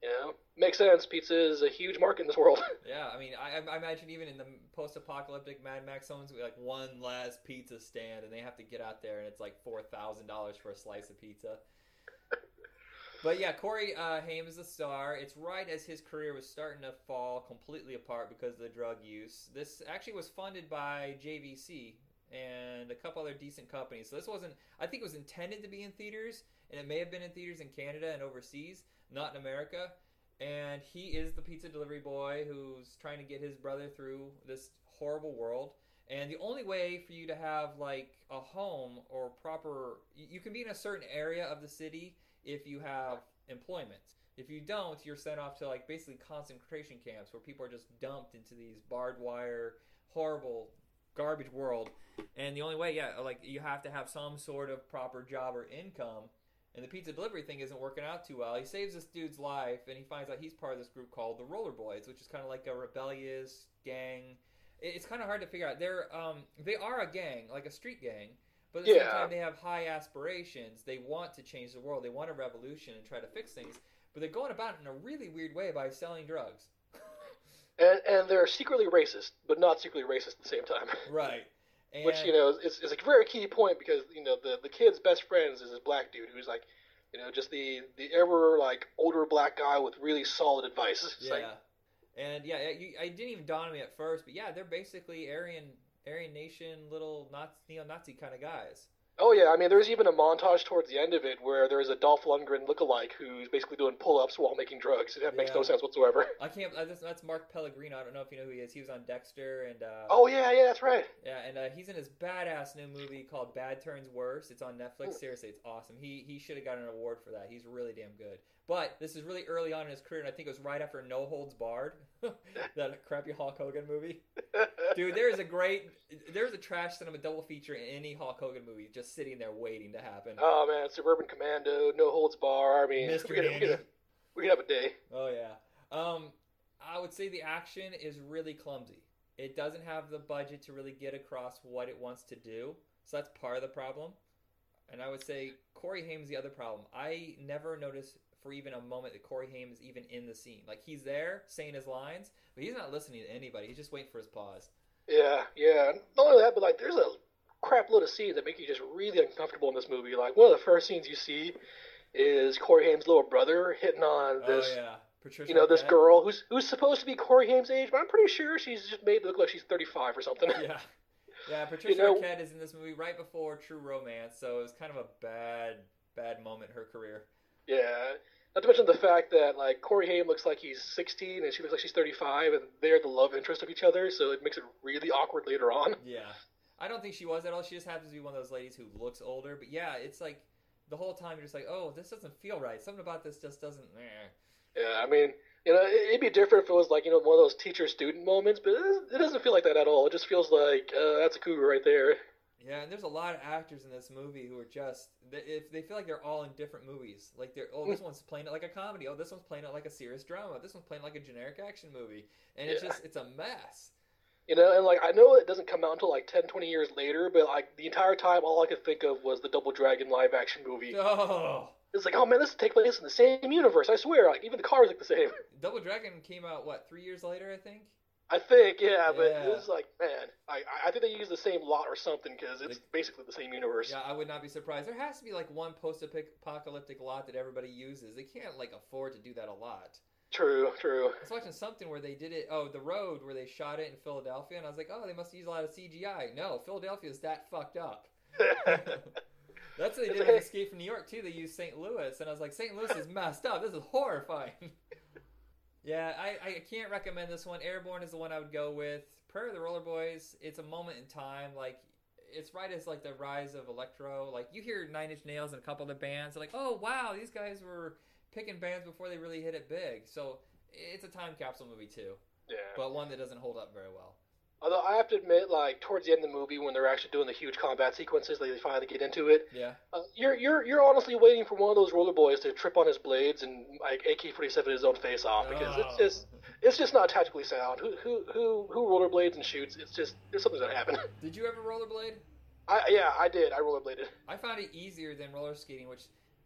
you know, makes sense. Pizza is a huge market in this world. Yeah, I mean, I, I imagine even in the post-apocalyptic Mad Max, someone's like one last pizza stand, and they have to get out there, and it's like four thousand dollars for a slice of pizza. But yeah, Corey uh, Haim is the star. It's right as his career was starting to fall completely apart because of the drug use. This actually was funded by JVC and a couple other decent companies. So this wasn't. I think it was intended to be in theaters, and it may have been in theaters in Canada and overseas, not in America. And he is the pizza delivery boy who's trying to get his brother through this horrible world. And the only way for you to have like a home or proper, you can be in a certain area of the city if you have employment. If you don't, you're sent off to like basically concentration camps where people are just dumped into these barbed wire, horrible garbage world. And the only way, yeah, like you have to have some sort of proper job or income. And the pizza delivery thing isn't working out too well. He saves this dude's life, and he finds out he's part of this group called the Roller Boys, which is kind of like a rebellious gang. It's kind of hard to figure out. They're um, they are a gang, like a street gang, but at the same time they have high aspirations. They want to change the world. They want a revolution and try to fix things. But they're going about it in a really weird way by selling drugs. And and they're secretly racist, but not secretly racist at the same time. Right. And, Which you know is, is a very key point because you know the the kid's best friends is this black dude who's like, you know, just the the ever like older black guy with really solid advice. It's Yeah. like, and yeah, I didn't even dawn on me at first, but yeah, they're basically Aryan Aryan Nation little Nazi, neo-Nazi kind of guys. Oh yeah, I mean, there's even a montage towards the end of it where there's a Dolph Lundgren lookalike who's basically doing pull-ups while making drugs. That makes no sense whatsoever. I can't. That's, that's Mark Pellegrino. I don't know if you know who he is. He was on Dexter, and uh, Oh yeah, yeah, that's right. yeah, and uh, he's in his badass new movie called Bad Turns Worse. It's on Netflix. Seriously, it's awesome. He he should have gotten an award for that. He's really damn good. But this is really early on in his career, and I think it was right after No Holds Barred, that crappy Hulk Hogan movie. Dude, there is a great, there's a trash cinema double feature in any Hulk Hogan movie just sitting there waiting to happen. oh man, Suburban Commando, No Holds Bar. I mean, Mr. we could, we, could, we could have a day. Oh yeah. Um, I would say the action is really clumsy. It doesn't have the budget to really get across what it wants to do, so that's part of the problem. And I would say Corey Haim is the other problem. I never noticed for even a moment that Corey Haim is even in the scene. Like he's there saying his lines, but he's not listening to anybody. He's just waiting for his pause. Yeah, yeah. Not only that, but like, there's a crap load of scenes that make you just really uncomfortable in this movie. Like, one of the first scenes you see is Corey Haim's little brother hitting on oh, this, oh yeah, Patricia. you know, this girl who's who's supposed to be Corey Haim's age, but I'm pretty sure she's just made to look like she's 35 or something. Yeah. Yeah, Patricia know- Arquette is in this movie right before True Romance, so it was kind of a bad, bad moment in her career. Yeah. Not to mention the fact that like Corey Haim looks like he's 16 and she looks like she's 35, and they're the love interest of each other, so it makes it really awkward later on. Yeah. I don't think she was at all. She just happens to be one of those ladies who looks older. But yeah, it's like the whole time you're just like, oh, this doesn't feel right. Something about this just doesn't. Eh. Yeah, I mean, you know, it- it'd be different if it was like you know one of those teacher-student moments, but it it doesn't feel like that at all. It just feels like uh, that's a cougar right there. Yeah, and there's a lot of actors in this movie who are just they, if they feel like they're all in different movies. Like they're oh this hmm. one's playing it like a comedy. Oh this one's playing it like a serious drama. This one's playing like a generic action movie, and it's Yeah. just it's a mess. You know, and like I know it doesn't come out until like 10, 20 years later, but like the entire time, all I could think of was the Double Dragon live-action movie. Oh, It's like, oh man, this take place in the same universe. I swear, like even the cars look the same. Double Dragon came out what three years later, I think. I think, yeah, but Yeah. it's like, man, I I think they use the same lot or something because it's basically the same universe. Yeah, I would not be surprised. There has to be like one post-apocalyptic lot that everybody uses. They can't like afford to do that a lot. True, true. I was watching something where they did it. Oh, the road where they shot it in Philadelphia, and I was like, oh, they must use a lot of CGI. No, Philadelphia is that fucked up. That's what they did with Escape from New York too. They used St. Louis, and I was like, St. Louis is messed up. This is horrifying. Yeah, I, I can't recommend this one. Airborne is the one I would go with. Prayer of the Roller Boys. It's a moment in time. Like it's right as like the rise of electro. Like you hear Nine Inch Nails and a couple of the bands. Like, oh wow, these guys were picking bands before they really hit it big. So it's a time capsule movie too, yeah. but one that doesn't hold up very well. Although I have to admit, like towards the end of the movie, when they're actually doing the huge combat sequences, they finally get into it. Yeah. Uh, you're you're you're honestly waiting for one of those roller boys to trip on his blades and like AK-47 his own face off because Oh. it's just it's just not tactically sound. Who who who who rollerblades and shoots? It's just there's something's gonna happen. Did you ever rollerblade? I yeah I did I rollerbladed. I found it easier than roller skating, which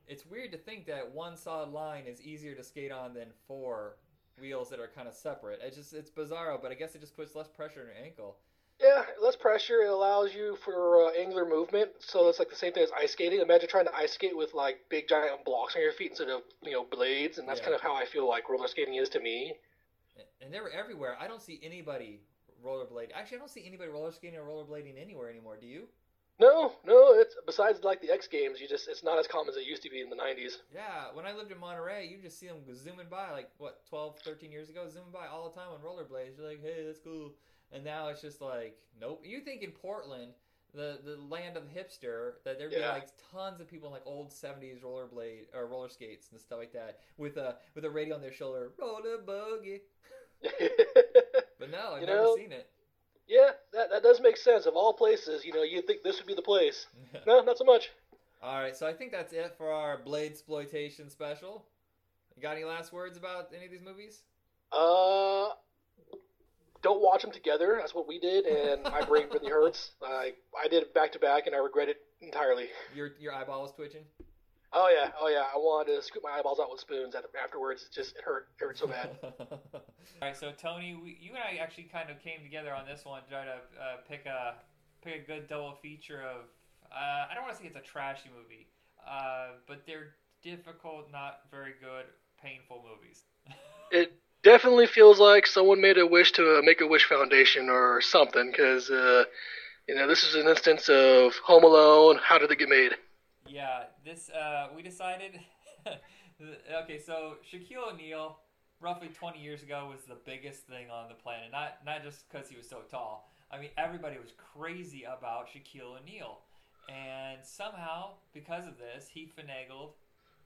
it's weird to think that one solid line is easier to skate on than four wheels that are kind of separate. It's just it's bizarro, but I guess it just puts less pressure on your ankle. Yeah, less pressure. It allows you for uh, angular movement, so it's like the same thing as ice skating. Imagine trying to ice skate with like big giant blocks on your feet instead of you know blades, and that's Yeah. kind of how I feel like roller skating is to me. And they're everywhere. I don't see anybody rollerblade. Actually, I don't see anybody roller skating or rollerblading anywhere anymore. Do you? No, no, it's besides like the X Games, you just it's not as common as it used to be in the '90s. Yeah, when I lived in Monterey, you just see them zooming by, like, what, 12, 13 years ago, zooming by all the time on rollerblades. You're like, hey, that's cool. And now it's just like, nope. You think in Portland, the, the land of the hipster, that there'd be like tons of people in like old 70s rollerblade or roller skates and stuff like that with a with a radio on their shoulder, roller buggy. But no, I've You never know- seen it. Yeah, that that does make sense. Of all places, you know, you'd think this would be the place. No, not so much. all right, so I think that's it for our Blade exploitation special. You got any last words about any of these movies? Uh, don't watch them together. That's what we did, and my brain really hurts. I I did it back to back, and I regret it entirely. Your your eyeball is twitching. Oh yeah, oh yeah. I wanted to scoop my eyeballs out with spoons afterwards. It just it hurt, it hurt so bad. All right, so Tony, we, you and I actually kind of came together on this one, to try to uh, pick a pick a good double feature of. Uh, I don't want to say it's a trashy movie, uh, but they're difficult, not very good, painful movies. it definitely feels like someone made a wish to a Make a Wish Foundation or something, because uh, you know this is an instance of Home Alone. How did it get made? Yeah, this uh, we decided. okay, so Shaquille O'Neal, roughly 20 years ago, was the biggest thing on the planet. Not not just because he was so tall. I mean, everybody was crazy about Shaquille O'Neal, and somehow, because of this, he finagled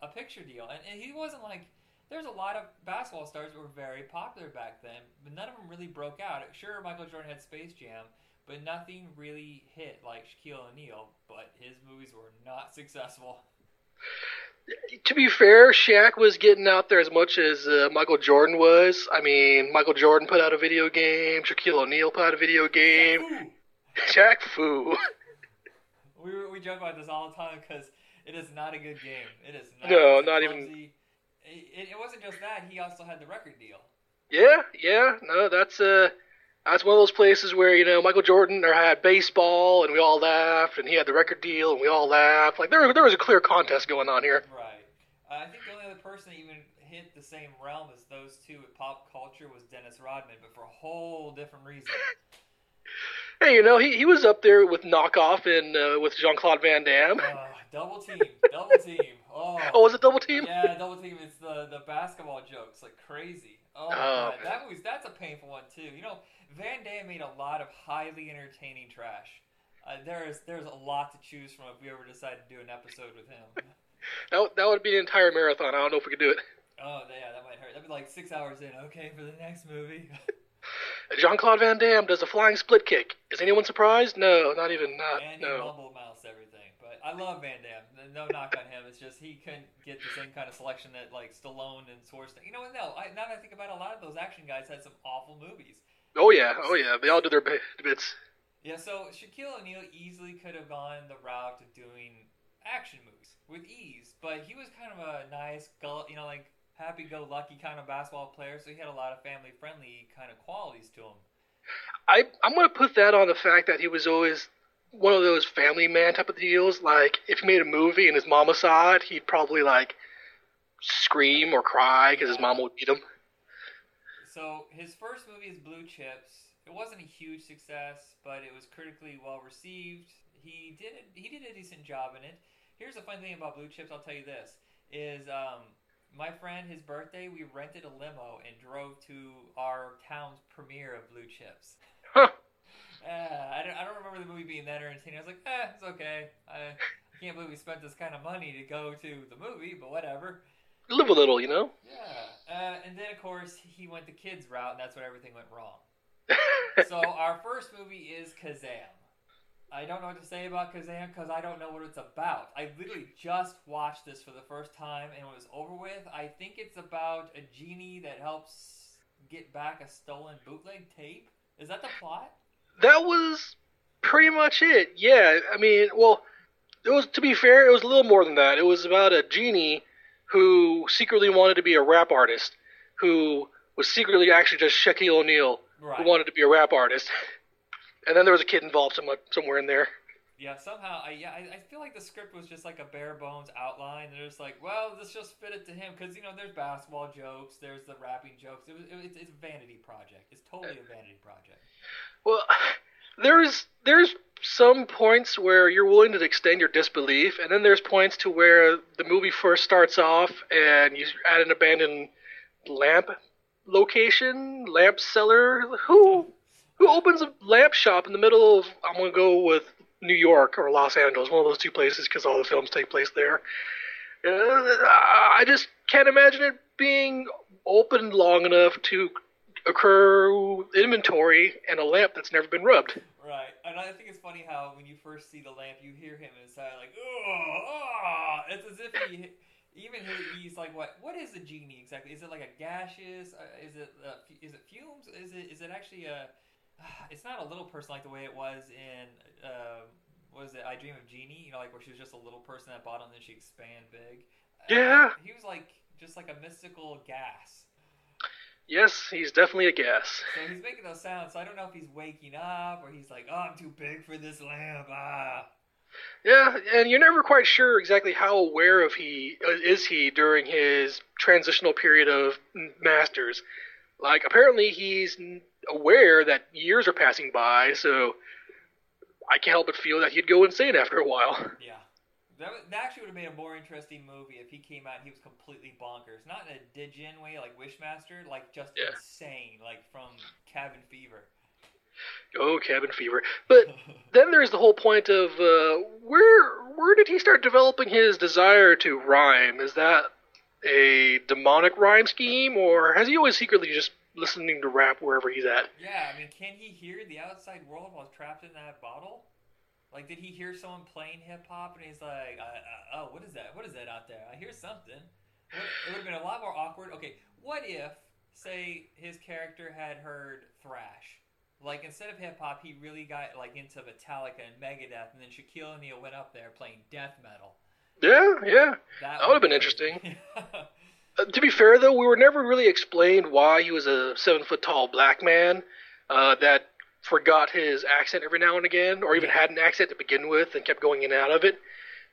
a picture deal. And, and he wasn't like. There's a lot of basketball stars that were very popular back then, but none of them really broke out. Sure, Michael Jordan had Space Jam, but nothing really hit like Shaquille O'Neal. But his movies were not successful. To be fair, Shaq was getting out there as much as uh, Michael Jordan was. I mean, Michael Jordan put out a video game. Shaquille O'Neal put out a video game. Shaq Fu. We, we joke about this all the time because it is not a good game. It is not. No, a not even- It, it wasn't just that. He also had the record deal. Yeah, yeah, no, that's uh, that's one of those places where you know Michael Jordan or had baseball and we all laughed, and he had the record deal and we all laughed. Like there, there was a clear contest going on here. Right. Uh, I think the only other person that even hit the same realm as those two with pop culture was Dennis Rodman, but for a whole different reason. Hey, you know he, he was up there with knockoff and uh, with Jean Claude Van Damme. Uh, double team, double team. Oh. Oh, was it double team? Yeah, double team. It's the the basketball jokes like crazy. Oh, Oh, that movie's that's a painful one too. You know, Van Damme made a lot of highly entertaining trash. Uh, there is there's a lot to choose from if we ever decide to do an episode with him. That, would- that would be an entire marathon. I don't know if we could do it. Oh yeah, that might hurt. That'd be like six hours in. Okay, for the next movie. Jean Claude Van Damme does a flying split kick. Is anyone surprised? No, not even not. and he no. mumble mouths everything. But I love Van Damme. No knock on him. It's just he couldn't get the same kind of selection that like Stallone and Schwarzenegger. You know what? No, I, now that I think about it, a lot of those action guys had some awful movies. Oh yeah, oh yeah. They all do their bits. Yeah, so Shaquille O'Neal easily could have gone the route of doing action movies with ease, but he was kind of a nice, you know, like happy-go-lucky kind of basketball player, so he had a lot of family-friendly kind of qualities to him. I I'm gonna put that on the fact that he was always one of those family man type of deals. Like if he made a movie and his mama saw it, he'd probably like scream or cry because his mom would beat him. So his first movie is Blue Chips. It wasn't a huge success, but it was critically well received. He did it, he did a decent job in it. Here's the fun thing about Blue Chips. I'll tell you this: is um, my friend his birthday. We rented a limo and drove to our town's premiere of Blue Chips. Uh, I, don't, I don't remember the movie being that entertaining. I was like, eh, it's okay. I, I can't believe we spent this kind of money to go to the movie, but whatever. Live a little, you know. Yeah. Uh, and then, of course, he went the kids' route, and that's where everything went wrong. So, our first movie is Kazam. I don't know what to say about Kazam because I don't know what it's about. I literally just watched this for the first time and it was over with. I think it's about a genie that helps get back a stolen bootleg tape. Is that the plot? that was pretty much it. Yeah, I mean, well, it was to be fair, it was a little more than that. It was about a genie who secretly wanted to be a rap artist, who was secretly actually just Shaquille O'Neal, Right. who wanted to be a rap artist. And then there was a kid involved somewhat, somewhere in there. Yeah, somehow, I yeah, I, I feel like the script was just like a bare bones outline. They're just like, well, let's just fit it to him because you know, there's basketball jokes, there's the rapping jokes. It was, it, it's, it's a vanity project. It's totally a uh, vanity project. Well, there's there's some points where you're willing to extend your disbelief, and then there's points to where the movie first starts off and you add an abandoned lamp location, lamp seller. Who who opens a lamp shop in the middle of? I'm gonna go with New York or Los Angeles, one of those two places, because all the films take place there. Uh, I just can't imagine it being open long enough to accrue inventory and a lamp that's never been rubbed. Right, and I think it's funny how when you first see the lamp, you hear him inside like, oh, oh. It's as if he, even he, he's like, what? What is a genie exactly? Is it like a gaseous? Uh, is it uh, is it fumes? Is it is it actually a? It's not a little person like the way it was in uh, what is it I Dream of Jeannie you know, like where she was just a little person at bottom, then she expand big. Yeah. he was like just like a mystical gas. Yes, he's definitely a gas. So he's making those sounds. So I don't know if he's waking up or he's like, "Oh, I'm too big for this lamp." Ah. Yeah, and you're never quite sure exactly how aware of he uh, is he during his transitional period of masters. Like apparently he's aware that years are passing by, so I can't help but feel that he'd go insane after a while. Yeah. That, would- that actually would have made a more interesting movie if he came out and he was completely bonkers. Not in a Digin way like Wishmaster, like just Yeah. insane, like from Cabin Fever. Oh, cabin fever. But then there's the whole point of uh, where where did he start developing his desire to rhyme? Is that a demonic rhyme scheme, or has he always secretly just listening to rap wherever he's at? Yeah, I mean, can he hear the outside world while trapped in that bottle? Like, did he hear someone playing hip hop and he's like, uh, uh, "Oh, what is that? What is that out there? I hear something." It would have been a lot more awkward. Okay, what if, say, his character had heard thrash? Like, instead of hip hop, he really got like into Metallica and Megadeth, and then Shaquille O'Neal went up there playing death metal. Yeah, yeah. That, That would've been interesting. Uh, to be fair, though, we were never really explained why he was a seven foot tall black man uh, that forgot his accent every now and again, or even had an accent to begin with and kept going in and out of it.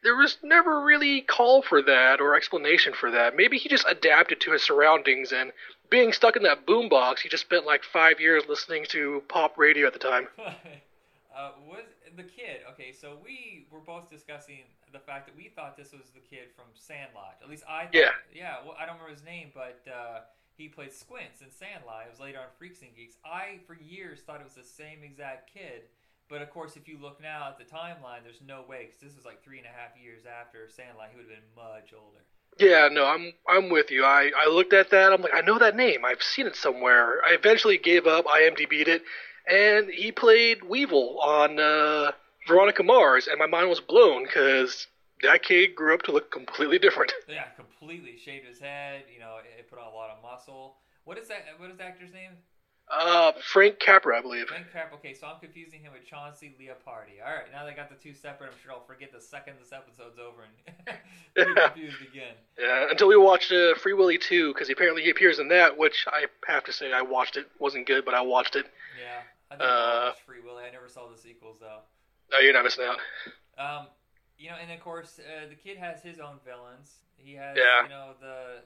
There was never really call for that or explanation for that. Maybe he just adapted to his surroundings and being stuck in that boombox, he just spent like five years listening to pop radio at the time. uh, was the kid okay? So we were both discussing the fact that we thought this was the kid from Sandlot. At least I thought. Yeah. Yeah. Well, I don't remember his name, but uh, he played Squints in Sandlot. It was later on Freaks and Geeks. I for years thought it was the same exact kid. But of course, if you look now at the timeline, there's no way because this was like three and a half years after Sandlot. He would have been much older. Yeah, no, I'm I'm with you. I, I looked at that. I'm like, I know that name. I've seen it somewhere. I eventually gave up. IMDb'd it, and he played Weevil on uh, Veronica Mars, and my mind was blown because that kid grew up to look completely different. Yeah, completely shaved his head. You know, it, it put on a lot of muscle. What is that? What is the actor's name? Uh, Frank Capra, I believe. Frank Capra. Okay, so I'm confusing him with Chauncey Leopardi. All right, now they got the two separate. I'm sure I'll forget the second this episode's over and be Yeah. confused again. Yeah, until we watched uh, Free Willy 2, because apparently he appears in that, which I have to say I watched it. wasn't good, but I watched it. Yeah, I think Uh, I watched Free Willy. I never saw the sequels though. No, you're not missing out. Um, you know, and of course, uh, the kid has his own villains. He has, Yeah. you know, the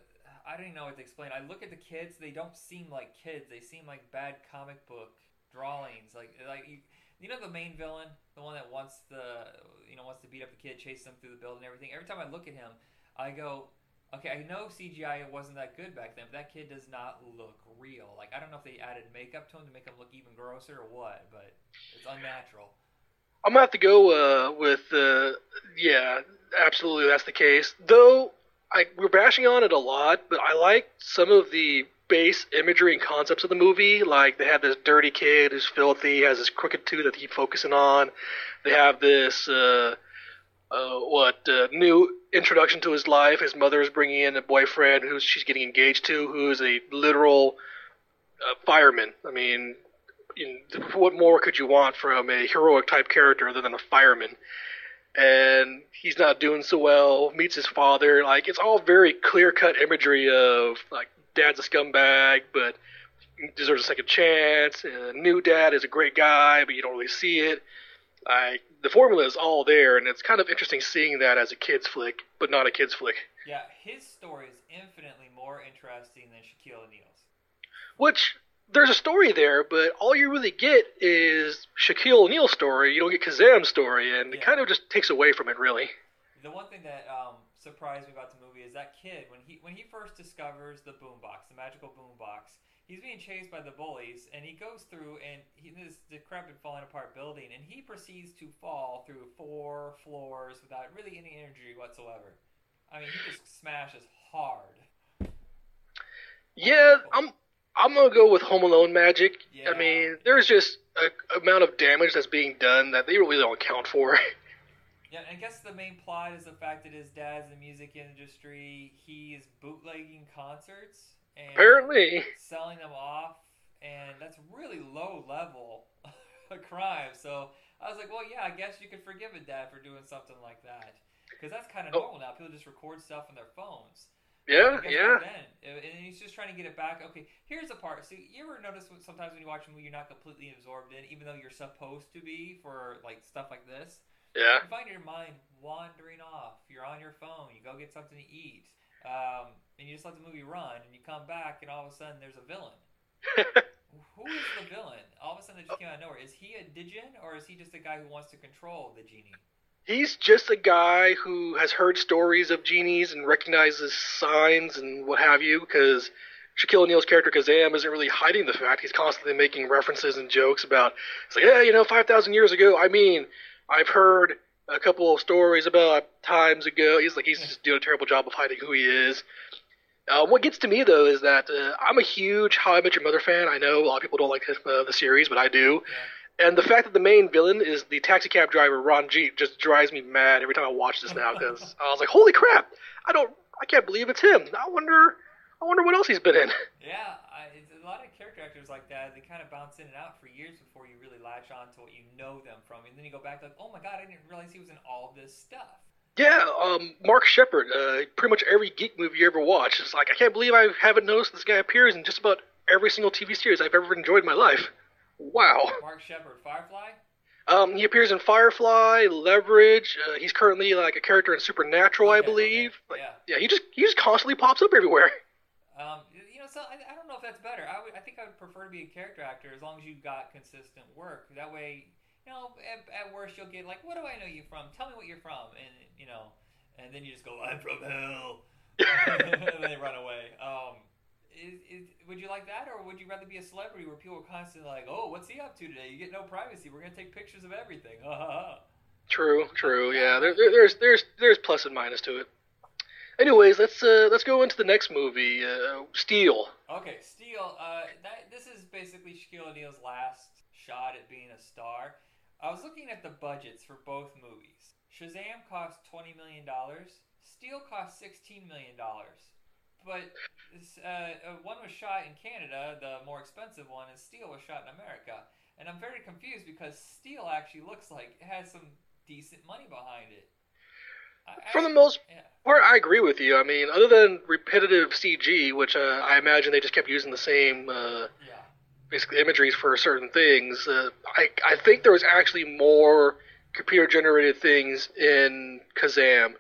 I don't even know what to explain. I look at the kids; they don't seem like kids. They seem like bad comic book drawings. Like, like you, you know, the main villain, the one that wants the, you know, wants to beat up the kid, chase them through the building, and everything. Every time I look at him, I go, okay, I know CGI wasn't that good back then, but that kid does not look real. Like, I don't know if they added makeup to him to make him look even grosser or what, but it's unnatural. I'm gonna have to go uh, with uh, yeah, absolutely that's the case. Though I we're bashing on it a lot, but I like some of the base imagery and concepts of the movie. Like they have this dirty kid who's filthy, has this crooked tooth that keep focusing on. They have this uh, uh, what uh, new introduction to his life. His mother is bringing in a boyfriend who she's getting engaged to, who is a literal uh, fireman. I mean, you know, what more could you want from a heroic type character other than a fireman? And he's not doing so well. Meets his father. Like it's all very clear cut imagery of like dad's a scumbag, but deserves a second chance. And new dad is a great guy, but you don't really see it. Like the formula is all there, and it's kind of interesting seeing that as a kids flick, but not a kids flick. Yeah, his story is infinitely more interesting than Shaquille O'Neal's. Which there's a story there, but all you really get is Shaquille O'Neal's story. You don't get Kazam's story, and it kind of just takes away from it, really. The one thing that um, surprised me about the movie is that kid when he when he first discovers the boombox, the magical boombox. He's being chased by the bullies, and he goes through and he this decrepit, falling apart building, and he proceeds to fall through four floors without really any energy whatsoever. I mean, he just smashes hard. Yeah, I'm I'm gonna go with Home Alone magic. Yeah. I mean, there's just a amount of damage that's being done that they really don't account for. Yeah, I guess the main plot is the fact that his dad's in the music industry. He is bootlegging concerts and Apparently, selling them off, and that's really low level crime. So I was like, well, yeah, I guess you could forgive a dad for doing something like that because that's kind of Oh. normal now. People just record stuff on their phones. Yeah, yeah. and he's just trying to get it back. Okay, here's the part. See, you ever notice sometimes when you watch a movie, you're not completely absorbed in, even though you're supposed to be for like stuff like this. Yeah. You find your mind wandering off. You're on your phone. You go get something to eat, um, and you just let the movie run. And you come back, and all of a sudden there's a villain. Who is the villain? All of a sudden, it just came out of nowhere. Is he a Digin, or is he just a guy who wants to control the genie? He's just a guy who has heard stories of genies and recognizes signs and what have you, because Shaquille O'Neal's character Kazam isn't really hiding the fact. He's constantly making references and jokes about, it's like, yeah, you know, 5,000 years ago, I mean, I've heard a couple of stories about times ago. He's like, he's just doing a terrible job of hiding who he is. Uh, what gets to me, though, is that uh, I'm a huge How I Met Your Mother fan. I know a lot of people don't like uh, the series, but I do. And the fact that the main villain is the taxi cab driver Ranjit just drives me mad every time I watch this now because I was like, "Holy crap! I don't, I can't believe it's him." I wonder, I wonder what else he's been in. Yeah, I, a lot of character actors like that. They kind of bounce in and out for years before you really latch on to what you know them from, and then you go back like, oh my god, I didn't realize he was in all this stuff. Yeah, um, Mark Sheppard. Uh, pretty much every geek movie you ever watch. It's like I can't believe I haven't noticed this guy appears in just about every single TV series I've ever enjoyed in my life. Wow. Mark Sheppard, Firefly. Um, he appears in Firefly, Leverage. Uh, he's currently like a character in Supernatural, I believe. okay, Like, yeah. yeah, he just he just constantly pops up everywhere. Um, you know, so I, I don't know if that's better. I, would, I think I would prefer to be a character actor as long as you've got consistent work. That way, you know, at, at worst you'll get like, what do I know you from? Tell me what you're from, and you know, and then you just go, I'm from hell, and then they run away. Um, is, is, would you like that, or would you rather be a celebrity where people are constantly like, oh, what's he up to today? You get no privacy. We're gonna take pictures of everything. True, true. Yeah, there, there, there's there's there's plus and minus to it. Anyways, let's uh, let's go into the next movie, uh, Steel. Okay, Steel. Uh, that this is basically Shaquille O'Neal's last shot at being a star. I was looking at the budgets for both movies. Shazam cost twenty million dollars. Steel cost sixteen million dollars. But uh, uh, one was shot in Canada, the more expensive one, and Steel was shot in America. And I'm very confused because Steel actually looks like it has some decent money behind it. I, For the most yeah. part, I agree with you. I mean, other than repetitive CG, which uh, I imagine they just kept using the same uh, yeah. basically imageries for certain things. Uh, I I think there was actually more computer generated things in Kazam,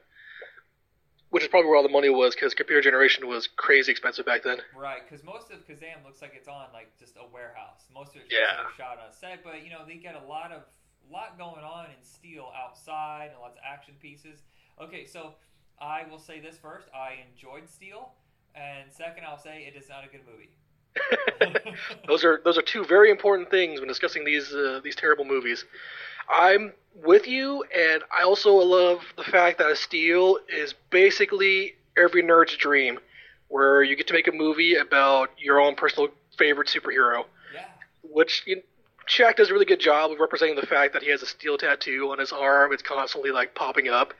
which is probably where all the money was because computer generation was crazy expensive back then. Right, because most of Kazam looks like it's on like just a warehouse. Most of it's Yeah. just shot on a set, but you know they get a lot of lot going on in steel outside and lots of action pieces. Okay, so I will say this first: I enjoyed Steel, and second, I'll say it is not a good movie. those are those are two very important things when discussing these uh, these terrible movies. I'm with you, and I also love the fact that a Steel is basically every nerd's dream, where you get to make a movie about your own personal favorite superhero. yeah, which you Shaq does a really good job of representing the fact that he has a steel tattoo on his arm. It's constantly like popping up.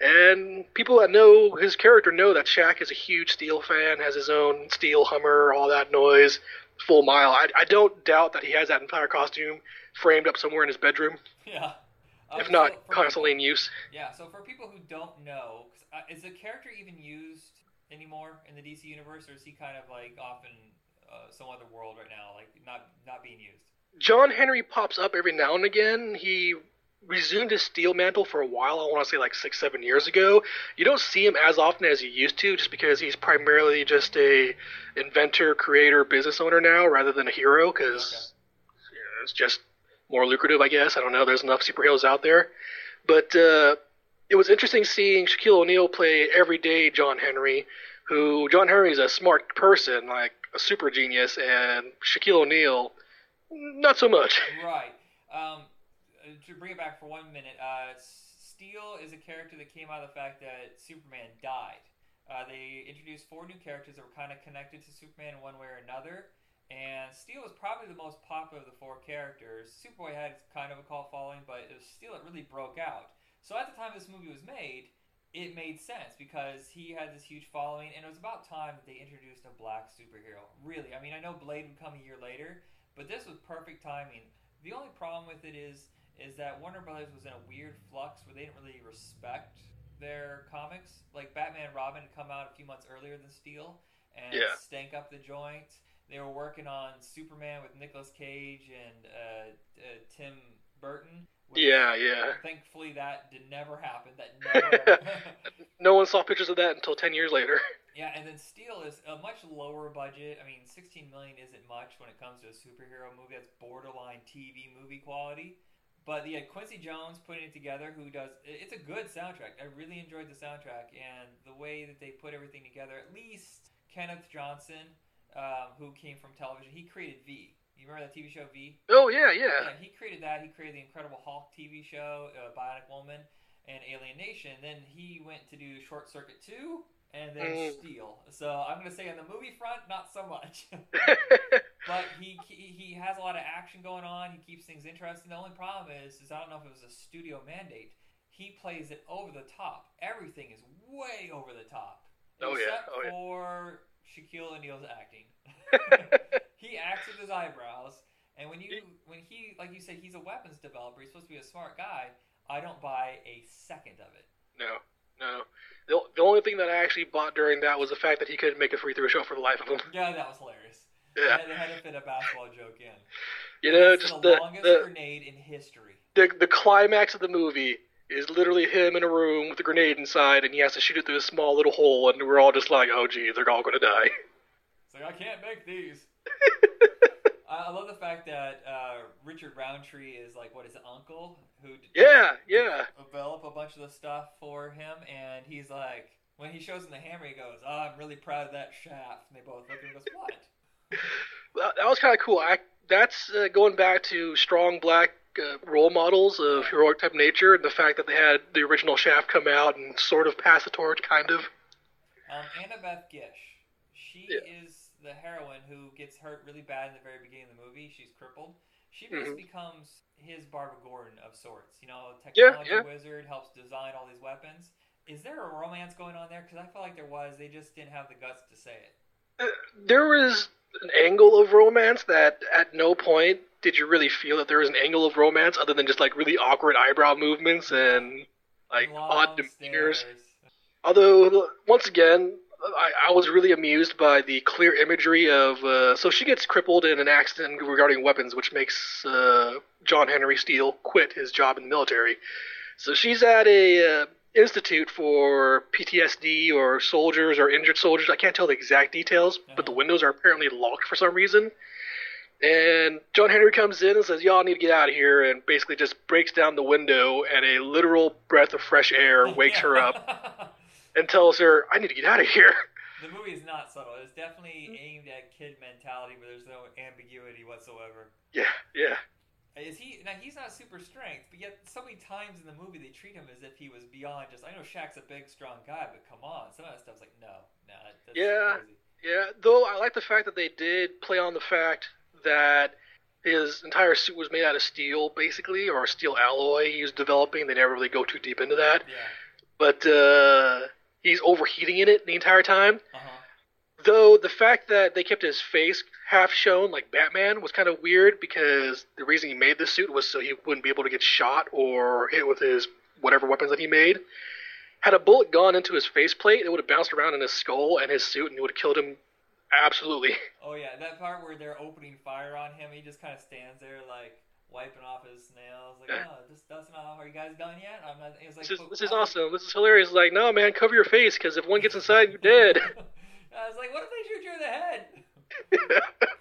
And people that know his character know that Shaq is a huge Steel fan, has his own Steel Hummer, all that noise, full mile. I, I don't doubt that he has that entire costume framed up somewhere in his bedroom, yeah. Um, if not so for constantly in use. Yeah, so for people who don't know, 'cause, uh, is the character even used anymore in the DC universe, or is he kind of like off in uh, some other world right now, like not not being used? John Henry pops up every now and again. He resumed his steel mantle for a while. I want to say like six, seven years ago. You don't see him as often as you used to, just because he's primarily just a inventor, creator, business owner now, rather than a hero. Because it's just more lucrative, I guess. I don't know. There's enough superheroes out there, but uh, it was interesting seeing Shaquille O'Neal play everyday John Henry. Who John Henry is a smart person, like a super genius, and Shaquille O'Neal not so much. Right. Um, to bring it back for one minute, uh, Steel is a character that came out of the fact that Superman died. Uh, they introduced four new characters that were kind of connected to Superman in one way or another. And Steel was probably the most popular of the four characters. Superboy had kind of a cult following, but it was Steel that really broke out. So at the time this movie was made, it made sense because he had this huge following, and it was about time that they introduced a black superhero. Really, I mean, I know Blade would come a year later, but this was perfect timing. The only problem with it is is that Warner Brothers was in a weird flux where they didn't really respect their comics. Like Batman and Robin had come out a few months earlier than Steel and Yeah. stank up the joint. They were working on Superman with Nicolas Cage and uh, uh, Tim Burton. Yeah, yeah. Thankfully, that did never happen. That never. No one saw pictures of that until ten years later. Yeah, and then Steel is a much lower budget. I mean, 16 million isn't much when it comes to a superhero movie that's borderline TV movie quality. But yeah, Quincy Jones putting it together, who does. It's a good soundtrack. I really enjoyed the soundtrack and the way that they put everything together. At least Kenneth Johnson, um, who came from television, he created V. You remember that TV show V? Oh yeah, yeah. Yeah, he created that. He created the Incredible Hulk TV show, uh, Bionic Woman, and Alien Nation. Then he went to do Short Circuit 2 and then Mm. Steel. So I'm going to say on the movie front, not so much. but he, he has a lot of action going on. He keeps things interesting. The only problem is, is I don't know if it was a studio mandate. He plays it over the top. Everything is way over the top. Oh, yeah. Except Oh, yeah. for Shaquille O'Neal's acting. he acts with his eyebrows, and when you when he like you said he's a weapons developer, he's supposed to be a smart guy. I don't buy a second of it. no, no. The, the only thing that I actually bought during that was the fact that he couldn't make a free throw shot for the life of him. Yeah, that was hilarious. Yeah. They, had to fit a basketball joke in. You know, just the, the longest the, grenade in history. the the climax of the movie is literally him in a room with a grenade inside, and he has to shoot it through a small little hole, and we're all just like, "Oh, gee, they're all gonna die." It's like I can't make these. I, I love the fact that uh, Richard Roundtree is like what his uncle who Yeah, yeah. develop a bunch of the stuff for him, and he's like, when he shows him the hammer, he goes, "Oh, I'm really proud of that shaft." And they both look at him and goes, "What?" That, that was kind of cool. I, that's uh, going back to strong black uh, role models of heroic type nature, and the fact that they had the original Shaft come out and sort of pass the torch, kind of. Um, Annabeth Gish, she Yeah. is the heroine who gets hurt really bad in the very beginning of the movie. She's crippled. She Mhm. basically becomes his Barbara Gordon of sorts. You know, Yeah, technology yeah. wizard helps design all these weapons. Is there a romance going on there? Because I felt like there was. They just didn't have the guts to say it. There was an angle of romance that at no point did you really feel that there was an angle of romance other than just like really awkward eyebrow movements and like Long odd demeanors. Although once again, I, I was really amused by the clear imagery of. Uh, so she gets crippled in an accident regarding weapons, which makes uh, John Henry Steel quit his job in the military. So she's at a uh, institute for PTSD or soldiers or injured soldiers. I can't tell the exact details, but the uh-huh. windows are apparently locked for some reason. And John Henry comes in and says, "Y'all need to get out of here," and basically just breaks down the window, and a literal breath of fresh air wakes her up and tells her, "I need to get out of here." the movie is not subtle. It's definitely mm. aimed at kid mentality, where there's no ambiguity whatsoever. Yeah, yeah. Is he now? He's not super strength, but yet so many times in the movie they treat him as if he was beyond just. I know Shaq's a big, strong guy, but come on, some of that stuff's like no, no. That's Yeah. crazy. Yeah, though I like the fact that they did play on the fact that his entire suit was made out of steel, basically, or steel alloy he was developing. They never really go too deep into that. Yeah. But uh, he's overheating in it the entire time. Uh huh. Though the fact that they kept his face half shown like Batman was kind of weird because the reason he made this suit was so he wouldn't be able to get shot or hit with his whatever weapons that he made. Had a bullet gone into his faceplate, it would have bounced around in his skull and his suit, and it would have killed him absolutely. Oh yeah, that part where they're opening fire on him, he just kind of stands there like wiping off his nails, like, Yeah. oh, just dusting off. Are you guys done yet? I'm not. He was like, This is, this is awesome. This is hilarious. Like, no, man, cover your face because if one gets inside, you're dead. I was like, what if they shoot you in the head?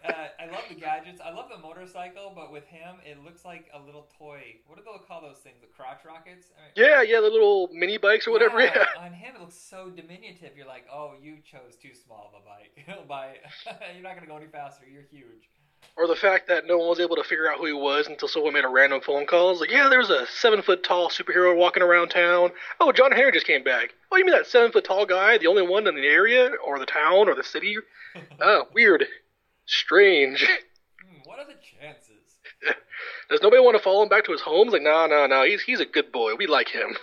uh, I love the gadgets. I love the motorcycle, but with him, it looks like a little toy. What do they call those things? The crotch rockets? I mean, yeah, yeah, the little mini bikes or whatever. Yeah. On him, it looks so diminutive. You're like, oh, you chose too small of a bike. By you're not gonna go any faster. You're huge. Or the fact that no one was able to figure out who he was until someone made a random phone call. It's like, yeah, there's a seven foot tall superhero walking around town. Oh, John Henry just came back. Oh, you mean that seven foot tall guy, the only one in the area, or the town, or the city? Oh, weird. Strange. Hmm, what are the chances? Does nobody want to follow him back to his home? It's like, no, no, no. He's he's a good boy. We like him.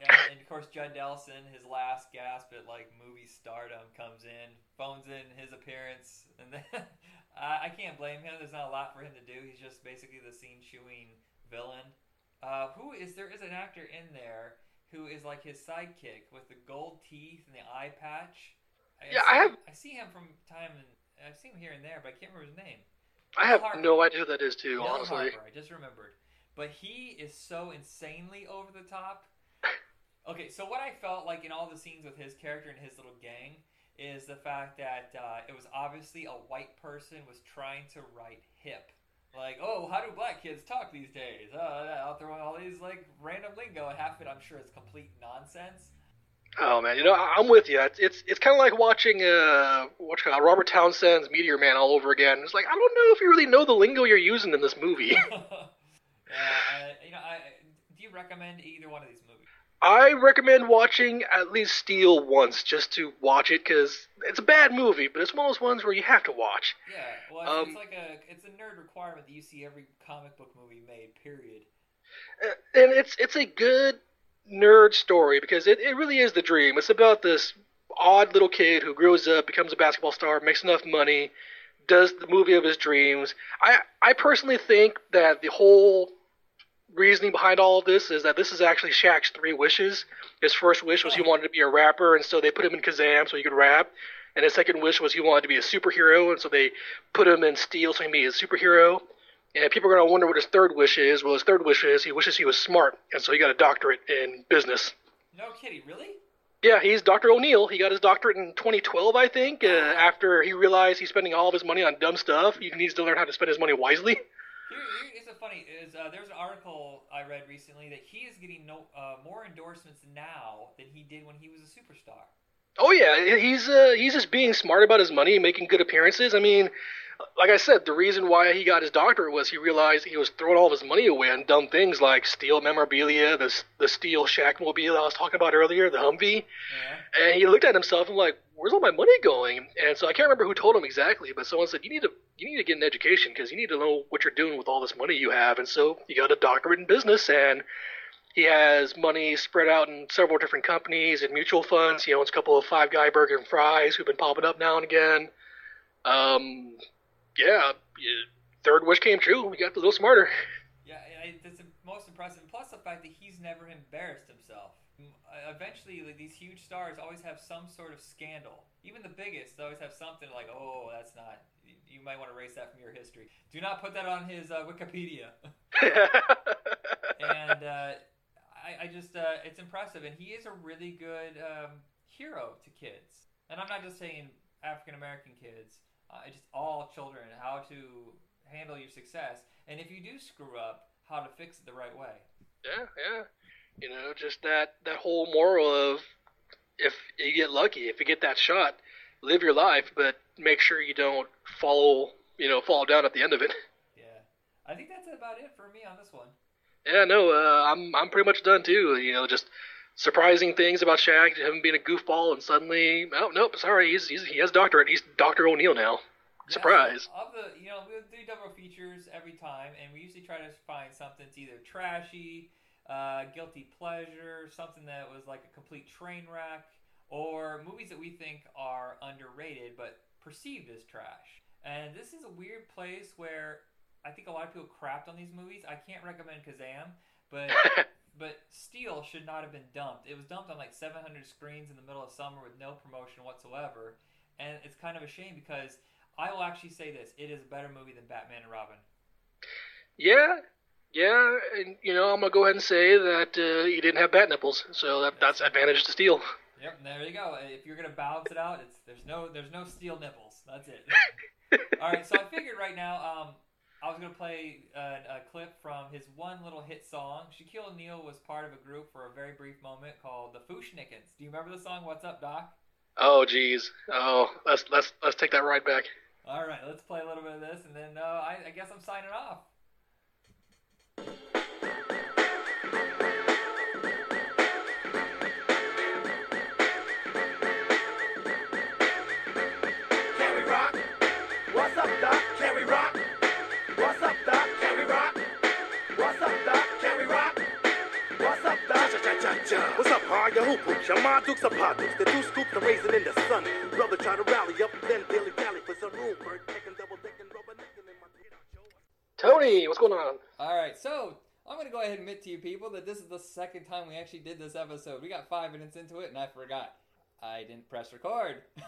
Yeah, and of course Judd Nelson, his last gasp at like movie stardom, comes in, phones in his appearance, and then I, I can't blame him. There's not a lot for him to do. He's just basically the scene chewing villain. Uh, who is there? Is an actor in there who is like his sidekick with the gold teeth and the eye patch. Yeah, see, I have- I see him from time and I've seen him here and there, but I can't remember his name. I have Harper. no idea who that is too, honestly. Harper, I just remembered. But he is so insanely over the top. Okay, so what I felt like in all the scenes with his character and his little gang is the fact that uh, it was obviously a white person was trying to write hip. Like, oh, how do black kids talk these days? Uh, I'll throw all these like random lingo, and half of it I'm sure is complete nonsense. Oh man, you know I'm with you. It's it's, it's kind of like watching uh what's called Robert Townsend's Meteor Man all over again. It's like I don't know if you really know the lingo you're using in this movie. yeah, uh, you know, I, do you recommend either one of these? I recommend watching at least Steel once just to watch it because it's a bad movie, but it's one of those ones where you have to watch. Yeah, well, it's, Um, it's like a it's a nerd requirement that you see every comic book movie made. Period. Uh, and it's it's a good nerd story because it, it really is the dream. It's about this odd little kid who grows up, becomes a basketball star, makes enough money, does the movie of his dreams. I I personally think that the whole reasoning behind all of this is that this is actually Shaq's three wishes. His first wish was he wanted to be a rapper, and so they put him in Kazam so he could rap. And his second wish was he wanted to be a superhero, and so they put him in Steel so he could be a superhero. And people are going to wonder what his third wish is. Well, his third wish is he wishes he was smart, and so he got a doctorate in business. No kidding, really? Yeah, he's Dr. O'Neill. He got his doctorate in 2012, I think, uh, after he realized he's spending all of his money on dumb stuff. He needs to learn how to spend his money wisely. Here, is a funny is uh, there's an article I read recently that he is getting no uh, more endorsements now than he did when he was a superstar. Oh yeah, he's uh, he's just being smart about his money, making good appearances. I mean, like I said, the reason why he got his doctorate was he realized he was throwing all of his money away on dumb things like steel memorabilia, the the steel Shackmobile I was talking about earlier, the Humvee. Yeah. And he looked at himself and like, where's all my money going? And so I can't remember who told him exactly, but someone said you need to you need to get an education because you need to know what you're doing with all this money you have. And so he got a doctorate in business and he has money spread out in several different companies and mutual funds. He owns a couple of Five Guy Burger and Fries who've been popping up now and again. Um, yeah, third wish came true. We got a little smarter. Yeah, I, that's the most impressive. Plus the fact that he's never embarrassed himself. Uh, Eventually, like, these huge stars always have some sort of scandal. Even the biggest always have something like, "Oh, that's not." You, you might want to erase that from your history. Do not put that on his uh, Wikipedia. and uh, I, I just uh, it's impressive, and he is a really good um, hero to kids. And I'm not just saying African American kids, uh, just all children, how to handle your success, and if you do screw up, how to fix it the right way. Yeah, yeah. You know, just that that whole moral of if you get lucky, if you get that shot, live your life, but make sure you don't follow, you know, fall down at the end of it. Yeah, I think that's about it for me on this one. Yeah, no, uh, I'm I'm pretty much done too. You know, just surprising things about Shaq, him being a goofball, and suddenly, oh nope, sorry, he's, he's he has doctorate. He's Doctor O'Neill now. Yeah, Surprise. so of the, you know, we'll do double features every time, and we usually try to find something that's either trashy, uh, guilty pleasure, something that was like a complete train wreck, or movies that we think are underrated but perceived as trash. And this is a weird place where I think a lot of people crapped on these movies. I can't recommend Kazam, but but Steel should not have been dumped. It was dumped on like 700 screens in the middle of summer with no promotion whatsoever, and it's kind of a shame because I will actually say this: it is a better movie than Batman and Robin. Yeah, yeah, and you know, I'm gonna go ahead and say that uh, he didn't have bat nipples, so that, that's advantage to steal. Yep, there you go. If you're gonna balance it out, it's there's no there's no steel nipples. That's it. All right, so I figured right now, um, I was gonna play a, a clip from his one little hit song. Shaquille O'Neal was part of a group for a very brief moment called the Fu-Schnickens. Do you remember the song? What's up, Doc? Oh, geez. Oh, let's let's let's take that ride back. All right, let's play a little bit of this, and then uh, I, I guess I'm signing off. Your hoop hoops, dukes are pa dukes. The two scoops are raising in the sun. Brother try to rally up, then dilly dally for some room. Bird taking double decking, rubber necking in my teeth. Tony, what's going on? All right, so I'm gonna go ahead and admit to you people that this is the second time we actually did this episode. We got five minutes into it and I forgot. I didn't press record.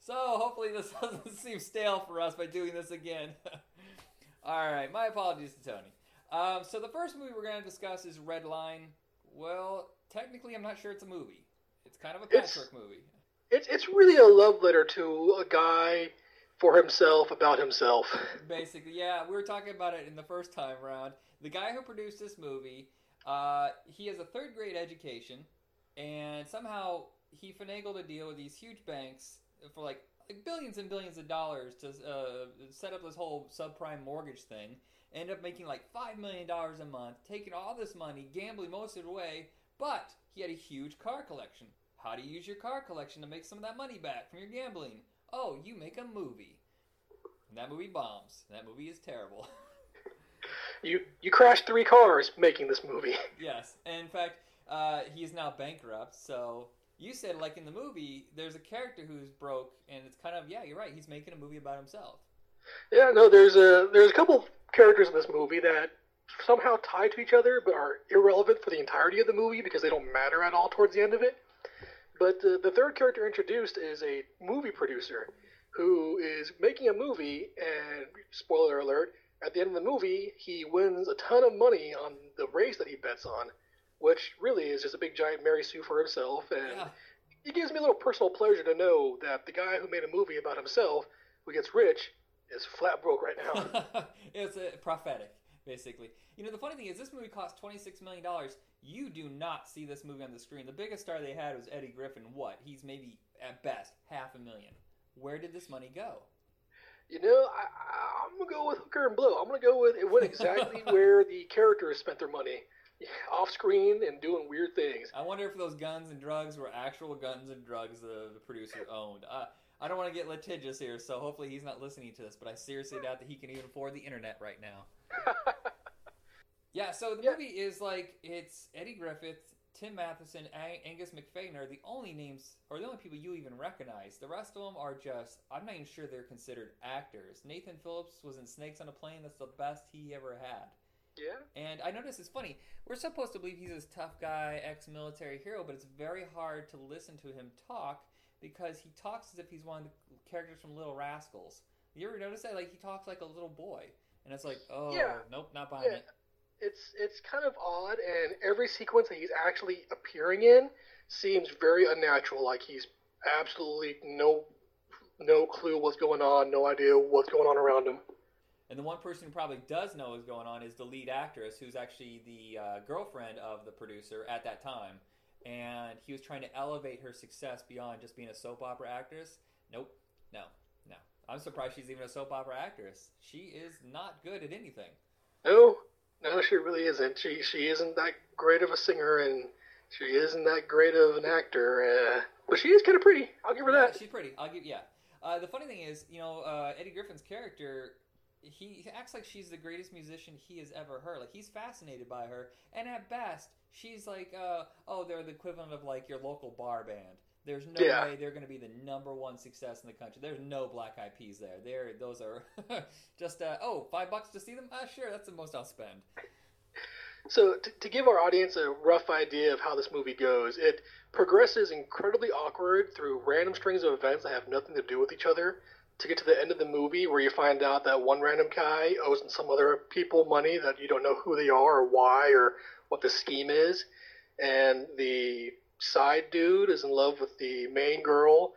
so hopefully this doesn't seem stale for us by doing this again. Alright, my apologies to Tony. Um, so the first movie we're gonna discuss is Red Line. Well, technically I'm not sure it's a movie. It's kind of a It's- patchwork movie. It's it's really a love letter to a guy for himself about himself. Basically, yeah, we were talking about it in the first time round. The guy who produced this movie, uh, he has a third grade education, and somehow he finagled a deal with these huge banks for like, like billions and billions of dollars to uh, set up this whole subprime mortgage thing. Ended up making like five million dollars a month, taking all this money, gambling most of it away. But he had a huge car collection. How do you use your car collection to make some of that money back from your gambling? Oh, you make a movie. And that movie bombs. That movie is terrible. You you crashed three cars making this movie. yes. And in fact, uh, he is now bankrupt. So you said, like in the movie, there's a character who's broke, and it's kind of yeah, you're right. He's making a movie about himself. Yeah, no, there's a there's a couple characters in this movie that somehow tied to each other but are irrelevant for the entirety of the movie because they don't matter at all towards the end of it. But uh, the third character introduced is a movie producer who is making a movie, and spoiler alert, at the end of the movie, he wins a ton of money on the race that he bets on, which really is just a big giant Mary Sue for himself. And Yeah. it gives me a little personal pleasure to know that the guy who made a movie about himself, who gets rich, is flat broke right now. it's a prophetic, basically. You know, the funny thing is, this movie cost twenty six million dollars. You do not see this movie on the screen. The biggest star they had was Eddie Griffin. What? He's maybe at best half a million. Where did this money go? you know, I, I, I'm gonna go with Hooker and Blow. I'm gonna go with it went exactly where the characters spent their money, off screen and doing weird things. I wonder if those guns and drugs were actual guns and drugs the, the producer owned. Uh, I don't want to get litigious here, so hopefully he's not listening to this, but I seriously doubt that he can even afford the internet right now. Yeah, so the Yeah. movie is like it's Eddie Griffin, Tim Matheson, Ang- Angus Macfadyen are the only names or the only people you even recognize. The rest of them are just I'm not even sure they're considered actors. Nathan Phillips was in Snakes on a Plane. That's the best he ever had. yeah, And I notice it's funny. We're supposed to believe he's this tough guy, ex-military hero, but it's very hard to listen to him talk because he talks as if he's one of the characters from Little Rascals. You ever notice that? Like he talks like a little boy, and it's like, oh, Yeah. nope, not buying Yeah. it. it's it's kind of odd, and every sequence that he's actually appearing in seems very unnatural. Like he's absolutely no no clue what's going on, no idea what's going on around him. And the one person who probably does know what's going on is the lead actress, who's actually the uh, girlfriend of the producer at that time. And he was trying to elevate her success beyond just being a soap opera actress. Nope, no, no. I'm surprised she's even a soap opera actress. She is not good at anything. No, no, she really isn't. She she isn't that great of a singer, and she isn't that great of an actor. Uh, but she is kind of pretty. I'll give her Yeah, that. she's pretty. I'll give yeah. Uh, the funny thing is, you know, uh, Eddie Griffin's character, he acts like she's the greatest musician he has ever heard. Like he's fascinated by her, and at best, she's like, uh, oh, they're the equivalent of like your local bar band. There's no Yeah. way they're going to be the number one success in the country. There's no Black Eyed Peas there. They're those are just uh, oh five bucks to see them. Ah, sure, that's the most I'll spend. So, to, to give our audience a rough idea of how this movie goes, it progresses incredibly awkward through random strings of events that have nothing to do with each other to get to the end of the movie where you find out that one random guy owes some other people money that you don't know who they are or why or what the scheme is. And the side dude is in love with the main girl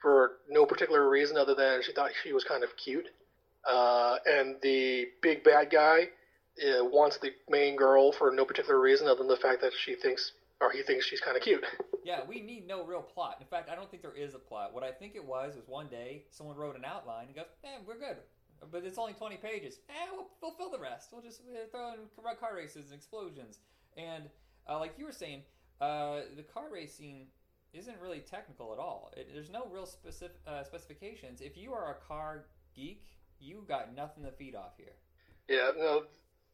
for no particular reason other than she thought she was kind of cute. Uh, and the big bad guy uh, wants the main girl for no particular reason other than the fact that she thinks or he thinks she's kind of cute. Yeah, we need no real plot. In fact, I don't think there is a plot. What I think it was was one day someone wrote an outline and goes, "Eh, we're good." But it's only 20 pages. Eh, we'll, we'll fill the rest. We'll just uh, throw in car races and explosions. And uh, like you were saying, uh, the car racing isn't really technical at all. It, there's no real specific uh, specifications. If you are a car geek, you got nothing to feed off here. Yeah, no,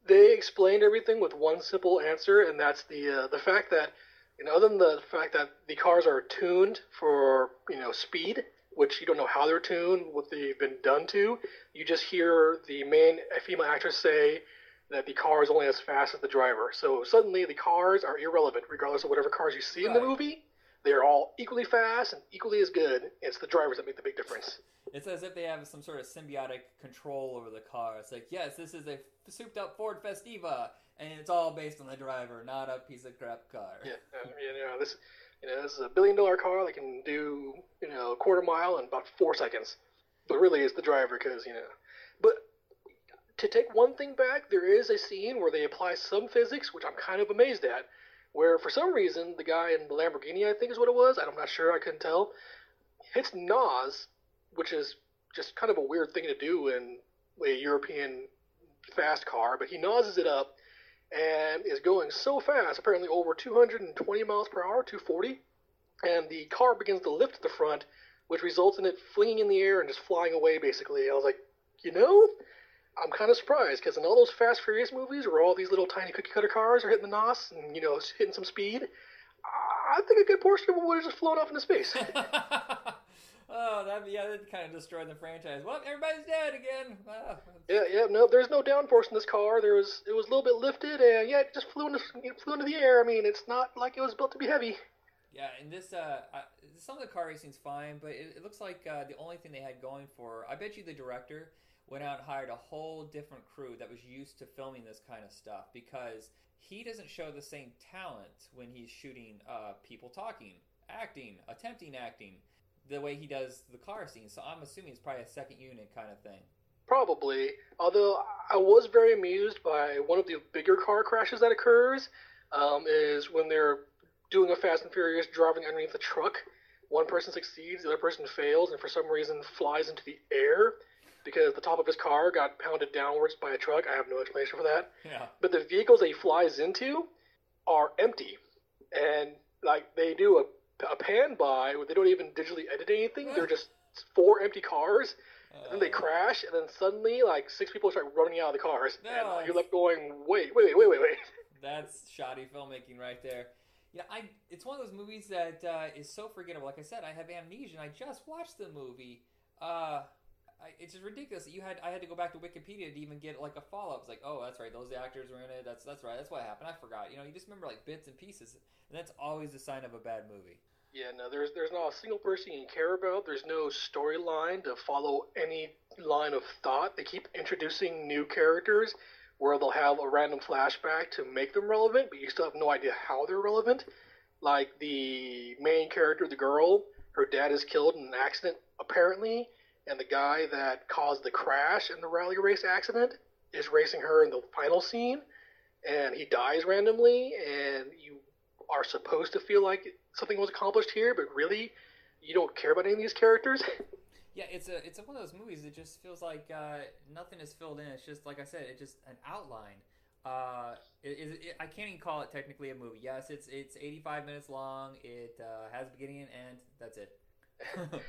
they explained everything with one simple answer, and that's the uh, the fact that you know, other than the fact that the cars are tuned for you know speed, which you don't know how they're tuned, what they've been done to. You just hear the main female actress say that the car is only as fast as the driver. So suddenly the cars are irrelevant, regardless of whatever cars you see in the movie. They're all equally fast and equally as good. It's the drivers that make the big difference. It's as if they have some sort of symbiotic control over the car. It's like, yes, this is a souped up Ford Festiva, and it's all based on the driver, not a piece of crap car. Yeah, uh, you know this. You know, this is a billion dollar car that can do you know a quarter mile in about four seconds. But really, it's the driver because you know. But to take one thing back, there is a scene where they apply some physics, which I'm kind of amazed at, where for some reason the guy in the Lamborghini, I think is what it was. I'm not sure. I couldn't tell. Hits nos, which is just kind of a weird thing to do in a European fast car, but he noses it up and is going so fast, apparently over 220 miles per hour, 240, and the car begins to lift at the front, which results in it flinging in the air and just flying away. Basically, I was like, you know, I'm kind of surprised because in all those Fast Furious movies where all these little tiny cookie cutter cars are hitting the nos and you know hitting some speed, I think a good portion of them would have just flown off into space. oh, that yeah, that kind of destroyed the franchise. Well, everybody's dead again. Ah, Yeah, yeah, no, there's no downforce in this car. There was, it was a little bit lifted, and yeah, it just flew into, it flew into the air. I mean, it's not like it was built to be heavy. Yeah, and this, uh, some of the car racing's fine, but it, it looks like uh, the only thing they had going for, I bet you the director went out and hired a whole different crew that was used to filming this kind of stuff because he doesn't show the same talent when he's shooting uh, people talking, acting, attempting acting, the way he does the car scene. So I'm assuming it's probably a second unit kind of thing. Probably. Although I was very amused by one of the bigger car crashes that occurs, um, is when they're doing a Fast and Furious driving underneath a truck. One person succeeds, the other person fails, and for some reason flies into the air because the top of his car got pounded downwards by a truck. I have no explanation for that. Yeah. But the vehicles that he flies into are empty, and like they do a, a pan by where they don't even digitally edit anything. They're just four empty cars, and then they crash, and then suddenly like six people start running out of the cars, and uh, you're left going, wait, wait, wait, wait, wait. That's shoddy filmmaking right there. Yeah, I. It's one of those movies that uh, is so forgettable. Like I said, I have amnesia. and I just watched the movie. Uh, I, it's just ridiculous. You had I had to go back to Wikipedia to even get like a follow up. It's like, oh, that's right. Those actors were in it. That's that's right. That's what happened. I forgot. You know, you just remember like bits and pieces, and that's always a sign of a bad movie. Yeah, no, there's there's not a single person you care about. There's no storyline to follow any line of thought. They keep introducing new characters where they'll have a random flashback to make them relevant, but you still have no idea how they're relevant. Like the main character, the girl, her dad is killed in an accident apparently, and the guy that caused the crash in the rally race accident is racing her in the final scene, and he dies randomly, and you are supposed to feel like something was accomplished here, but really, you don't care about any of these characters. Yeah, it's a it's one of those movies. that just feels like uh, nothing is filled in. It's just like I said, it's just an outline. Uh, it, it, it, I can't even call it technically a movie. Yes, it's it's 85 minutes long. It uh, has beginning and end. That's it.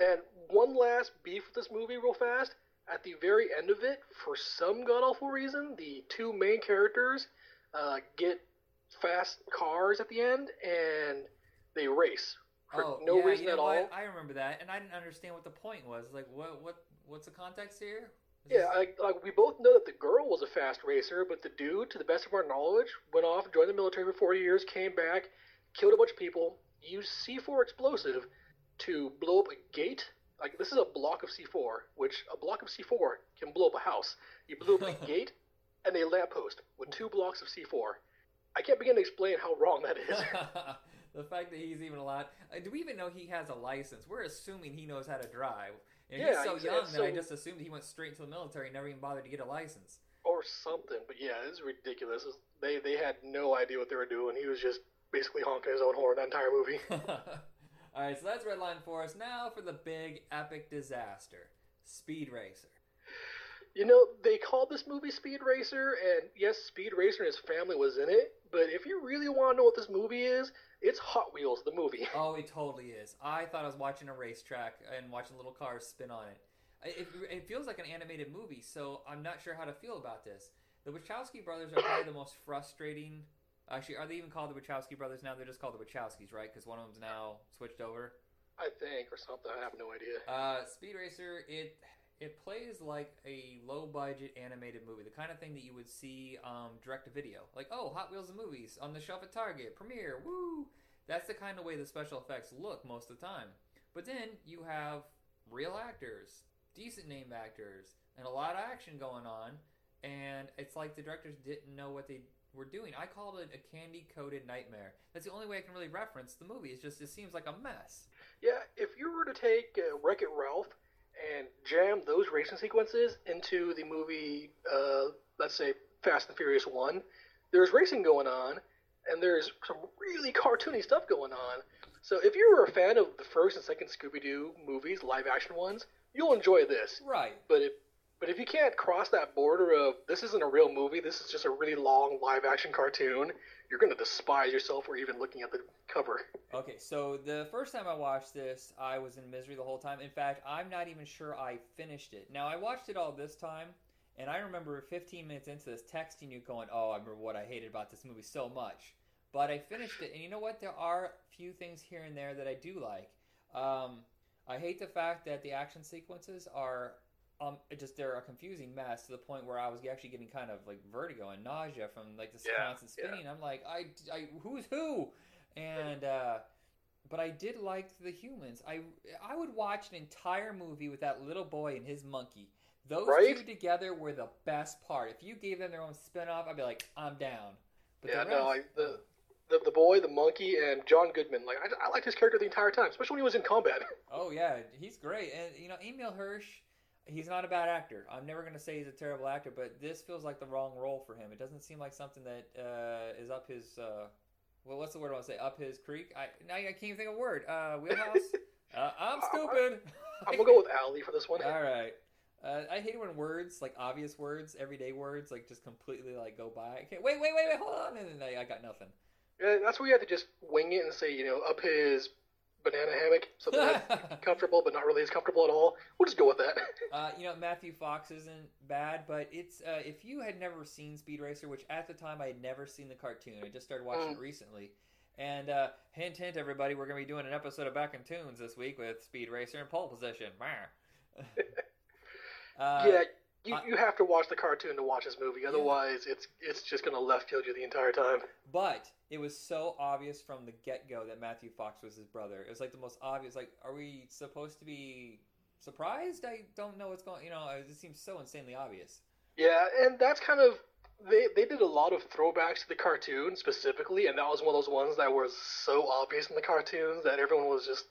and one last beef with this movie, real fast. At the very end of it, for some god awful reason, the two main characters uh, get fast cars at the end and they race for oh, no yeah, reason at all. what? I remember that, and I didn't understand what the point was. Like, what what what's the context here? Is Yeah, like we both know that the girl was a fast racer, but the dude, to the best of our knowledge, went off, joined the military for 40 years, came back, killed a bunch of people, used C4 explosive to blow up a gate. Like this is a block of C4, which a block of C4 can blow up a house. You blew up a gate and a lamppost with two blocks of C4. I can't begin to explain how wrong that is. the fact that he's even allowed. Uh, do we even know he has a license? We're assuming he knows how to drive. And Yeah, he's so it's- young that I just assumed he went straight to the military and never even bothered to get a license. or something. But yeah, it's ridiculous. It's- They they had no idea what they were doing. He was just basically honking his own horn that entire movie. All right, so that's red line for us. Now for the big epic disaster, Speed Racer. You know, they called this movie Speed Racer, and yes, Speed Racer and his family was in it. But if you really want to know what this movie is, it's Hot Wheels, the movie. Oh, it totally is. I thought I was watching a racetrack and watching little cars spin on it. It, it feels like an animated movie, so I'm not sure how to feel about this. The Wachowski brothers are probably the most frustrating. Actually, are they even called the Wachowski brothers now? They're just called the Wachowskis, right? Because one of them's now switched over. I think, or something. I have no idea. Uh, Speed Racer, it it plays like a low budget animated movie, the kind of thing that you would see um, direct to video. Like, oh, Hot Wheels the movies on the shelf at Target, premiere, woo! That's the kind of way the special effects look most of the time. But then you have real actors, decent name actors, and a lot of action going on, and it's like the directors didn't know what they were doing. I called it a candy coated nightmare. That's the only way I can really reference the movie. It's just it seems like a mess. Yeah, if you were to take uh, Wreck It Ralph and jam those racing sequences into the movie, uh, let's say Fast and Furious 1, there's racing going on, and there's some really cartoony stuff going on. So if you were a fan of the first and second Scooby Doo movies, live action ones, you'll enjoy this. Right. But if but if you can't cross that border of this isn't a real movie, this is just a really long live action cartoon, you're going to despise yourself for even looking at the cover. Okay, so the first time I watched this, I was in misery the whole time. In fact, I'm not even sure I finished it. Now, I watched it all this time, and I remember 15 minutes into this texting you going, Oh, I remember what I hated about this movie so much. But I finished it, and you know what? There are a few things here and there that I do like. Um, I hate the fact that the action sequences are um, it just they're a confusing mess to the point where I was actually getting kind of like vertigo and nausea from like this Yeah, constant spinning. I'm like, I, I, who's who? And uh, but I did like the humans. I, I would watch an entire movie with that little boy and his monkey. Those Right? two together were the best part. If you gave them their own spin-off, I'd be like, I'm down. But yeah, the no, I, the, the the boy, the monkey, and John Goodman. Like I, I liked his character the entire time, especially when he was in combat. Oh yeah, he's great. And you know, Emile Hirsch, he's not a bad actor. I'm never going to say he's a terrible actor, but this feels like the wrong role for him. It doesn't seem like something that uh, is up his. Uh, well, what's the word I want to say? Up his creek. I I can't even think of a word. Uh, wheelhouse. uh, I'm stupid. I'm gonna go with Ali for this one. All right. Uh, I hate when words, like obvious words, everyday words, like just completely like go by. I can't, wait, wait, wait, wait, hold on, and then I, I got nothing. Yeah, that's where you have to just wing it and say, you know, up his banana hammock, something that's comfortable but not really as comfortable at all. We'll just go with that. Uh, you know, Matthew Fox isn't bad, but it's uh, if you had never seen Speed Racer, which at the time I had never seen the cartoon, I just started watching it recently. And uh, hint, hint, everybody, we're going to be doing an episode of Back in Tunes this week with Speed Racer in pole position. Uh, yeah, you, I- you have to watch the cartoon to watch this movie. Otherwise, it's it's just gonna left field you the entire time. But it was so obvious from the get go that Matthew Fox was his brother. It was like the most obvious. Like, are we supposed to be surprised? I don't know what's going. You know, it just seems so insanely obvious. Yeah, and that's kind of they they did a lot of throwbacks to the cartoon specifically, and that was one of those ones that was so obvious in the cartoons that everyone was just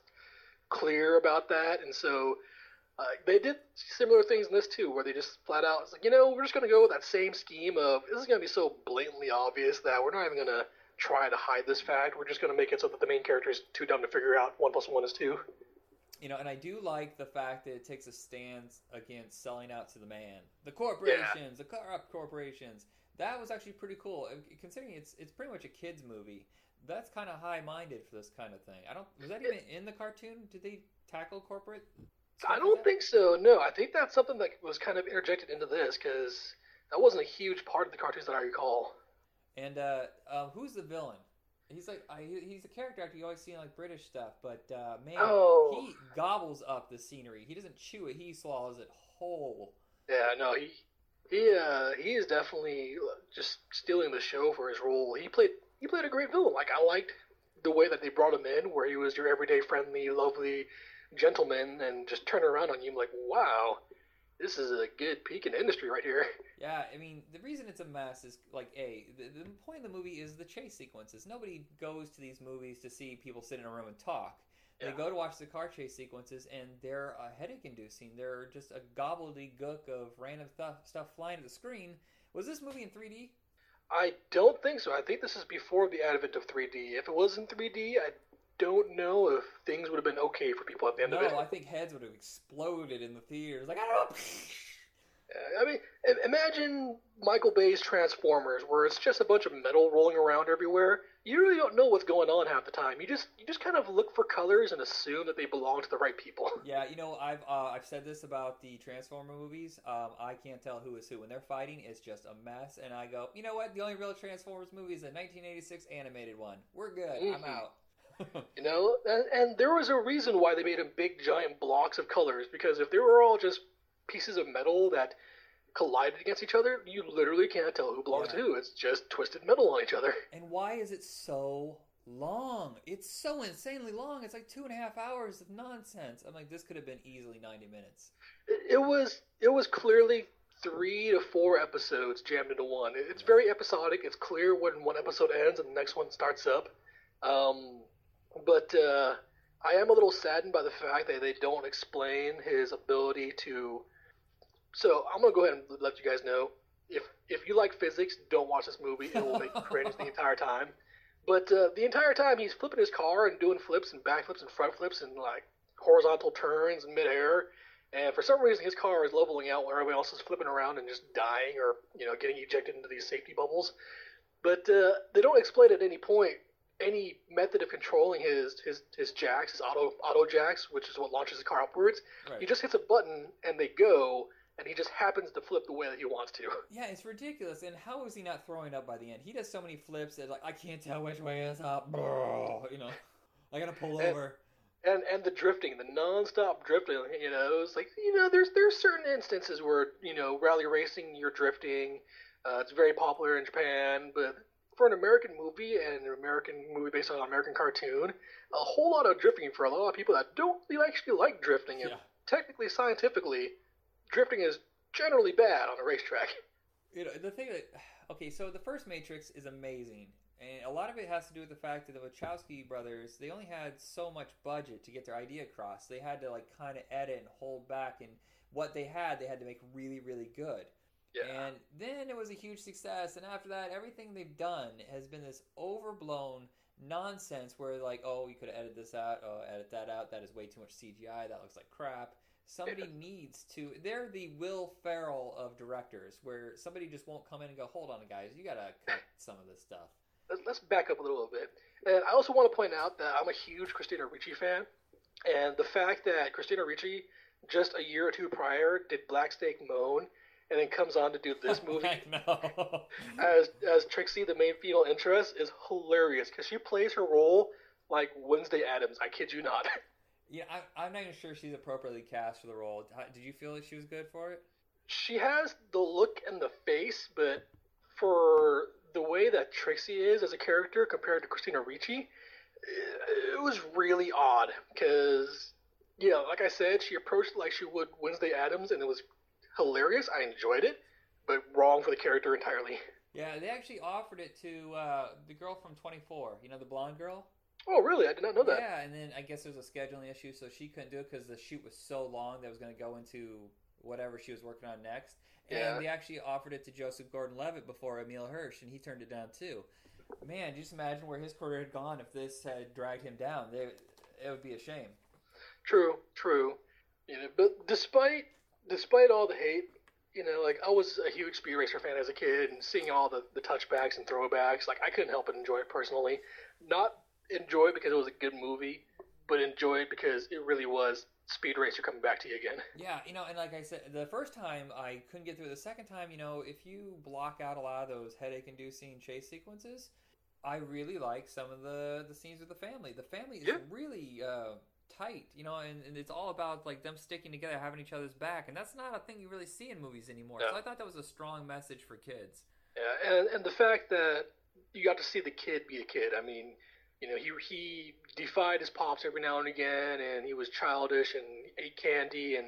clear about that, and so. Uh, they did similar things in this too, where they just flat out, it's like, you know, we're just going to go with that same scheme of this is going to be so blatantly obvious that we're not even going to try to hide this fact. We're just going to make it so that the main character is too dumb to figure out one plus one is two. You know, and I do like the fact that it takes a stance against selling out to the man, the corporations, the corrupt corporations. That was actually pretty cool, considering it's it's pretty much a kids movie. That's kind of high minded for this kind of thing. I don't was that even in the cartoon? Did they tackle corporate? I don't think so. No, I think that's something that was kind of interjected into this because that wasn't a huge part of the cartoons that I recall. And uh, um, who's the villain? He's like I, he- he's a character actor you always see in like British stuff, but uh, man, Oh. he gobbles up the scenery. He doesn't chew it; he swallows it whole. Yeah, no, he he uh, he is definitely just stealing the show for his role. He played he played a great villain. Like I liked the way that they brought him in, where he was your everyday friendly, lovely gentleman, and just turn around on you I'm like, wow, this is a good peak in industry right here. Yeah, I mean, the reason it's a mess is like a the, the point of the movie is the chase sequences. Nobody goes to these movies to see people sit in a room and talk. They Yeah. go to watch the car chase sequences, and they're uh, headache inducing. They're just a gobbledygook of random stuff stuff flying at the screen. Was this movie in 3D? I don't think so. I think this is before the advent of 3D. If it was in 3D, I don't know if things would have been okay for people at the end of it. No, I think heads would have exploded in the theaters. Like I don't know. I mean, imagine Michael Bay's Transformers, where it's just a bunch of metal rolling around everywhere. You really don't know what's going on half the time. You just you just kind of look for colors and assume that they belong to the right people. Yeah, you know, I've uh, I've said this about the Transformer movies. Um, I can't tell who is who when they're fighting. It's just a mess, and I go, you know what? The only real Transformers movie is the 1986 animated one. We're good. I'm Mhm. out. You know, and, and there was a reason why they made them big giant blocks of colors because if they were all just pieces of metal that collided against each other, you literally can't tell who belongs Yeah. to who. It's just twisted metal on each other. And why is it so long? It's so insanely long. It's like two and a half hours of nonsense. I'm like, this could have been easily 90 minutes. It, it was it was clearly three to four episodes jammed into one. It- It's very episodic. It's clear when one episode ends and the next one starts up. Um, but uh, I am a little saddened by the fact that they don't explain his ability to. So I'm gonna go ahead and let you guys know if if you like physics, don't watch this movie. It will make you cringe the entire time. But uh, the entire time he's flipping his car and doing flips and backflips and front flips and like horizontal turns in midair. And for some reason, his car is leveling out while everybody else is flipping around and just dying or you know getting ejected into these safety bubbles. But uh, they don't explain at any point any method of controlling his his his jacks, his auto auto jacks, which is what launches the car upwards. Right. He just hits a button and they go, and he just happens to flip the way that he wants to. Yeah, it's ridiculous. And how is he not throwing up by the end? He does so many flips that like I can't tell which way is up. You know, I gotta pull And- over. and and the drifting, the non-stop drifting. You know, it's like you know, there's there's certain instances where you know rally racing, you're drifting. Uh, it's very popular in Japan, but for an American movie and an American movie based on an American cartoon, a whole lot of drifting for a lot of people that don't really actually like drifting. And Yeah. technically, scientifically, drifting is generally bad on a racetrack. You know, the thing that okay, so the first Matrix is amazing, and a lot of it has to do with the fact that the Wachowski brothers they only had so much budget to get their idea across. They had to like kind of edit and hold back, and what they had, they had to make really, really good. Yeah. And then it was a huge success, and after that, everything they've done has been this overblown nonsense where like, oh, you could edit this out, oh, edit that out. That is way too much CGI. That looks like crap. Somebody needs to. They're the Will Ferrell of directors, where somebody just won't come in and go, hold on, guys, you gotta cut some of this stuff. let's, let's back up a little bit. And I also want to point out that I'm a huge Christina Ricci fan, and the fact that Christina Ricci just a year or two prior did Black Snake Moan, and then comes on to do this movie I know. as as Trixie, the main female interest, is hilarious because she plays her role like Wednesday Addams. I kid you not. yeah, I, I'm not even sure she's appropriately cast for the role. Did you feel like she was good for it? she has the look and the face, but for the way that Trixie is as a character compared to Christina Ricci, it it was really odd because, yeah, like I said, she approached like she would Wednesday Addams, and it was hilarious. I enjoyed it, but wrong for the character entirely. Yeah, they actually offered it to uh, the girl from 24. You know, the blonde girl. Oh, really? I did not know that. Yeah, and then I guess there was a scheduling issue, so she couldn't do it because the shoot was so long that it was going to go into whatever she was working on next. And Yeah. they actually offered it to Joseph Gordon-Levitt before Emile Hirsch, and he turned it down too. Man, just imagine where his career had gone if this had dragged him down. They, it would be a shame. True, true. You know, but despite despite all the hate, you know, like I was a huge Speed Racer fan as a kid, and seeing all the the touchbacks and throwbacks, like I couldn't help but enjoy it personally. Not enjoy it because it was a good movie, but enjoy it because it really was Speed Racer coming back to you again. Yeah, you know, and like I said, the first time I couldn't get through. it. The second time, you know, if you block out a lot of those headache-inducing chase sequences, I really like some of the the scenes with the family. The family is Yeah. really uh, tight, you know, and, and it's all about like them sticking together, having each other's back, and that's not a thing you really see in movies anymore. So I thought that was a strong message for kids. Yeah, and and the fact that you got to see the kid be a kid. I mean, you know, he he defied his pops every now and again, and he was childish and ate candy and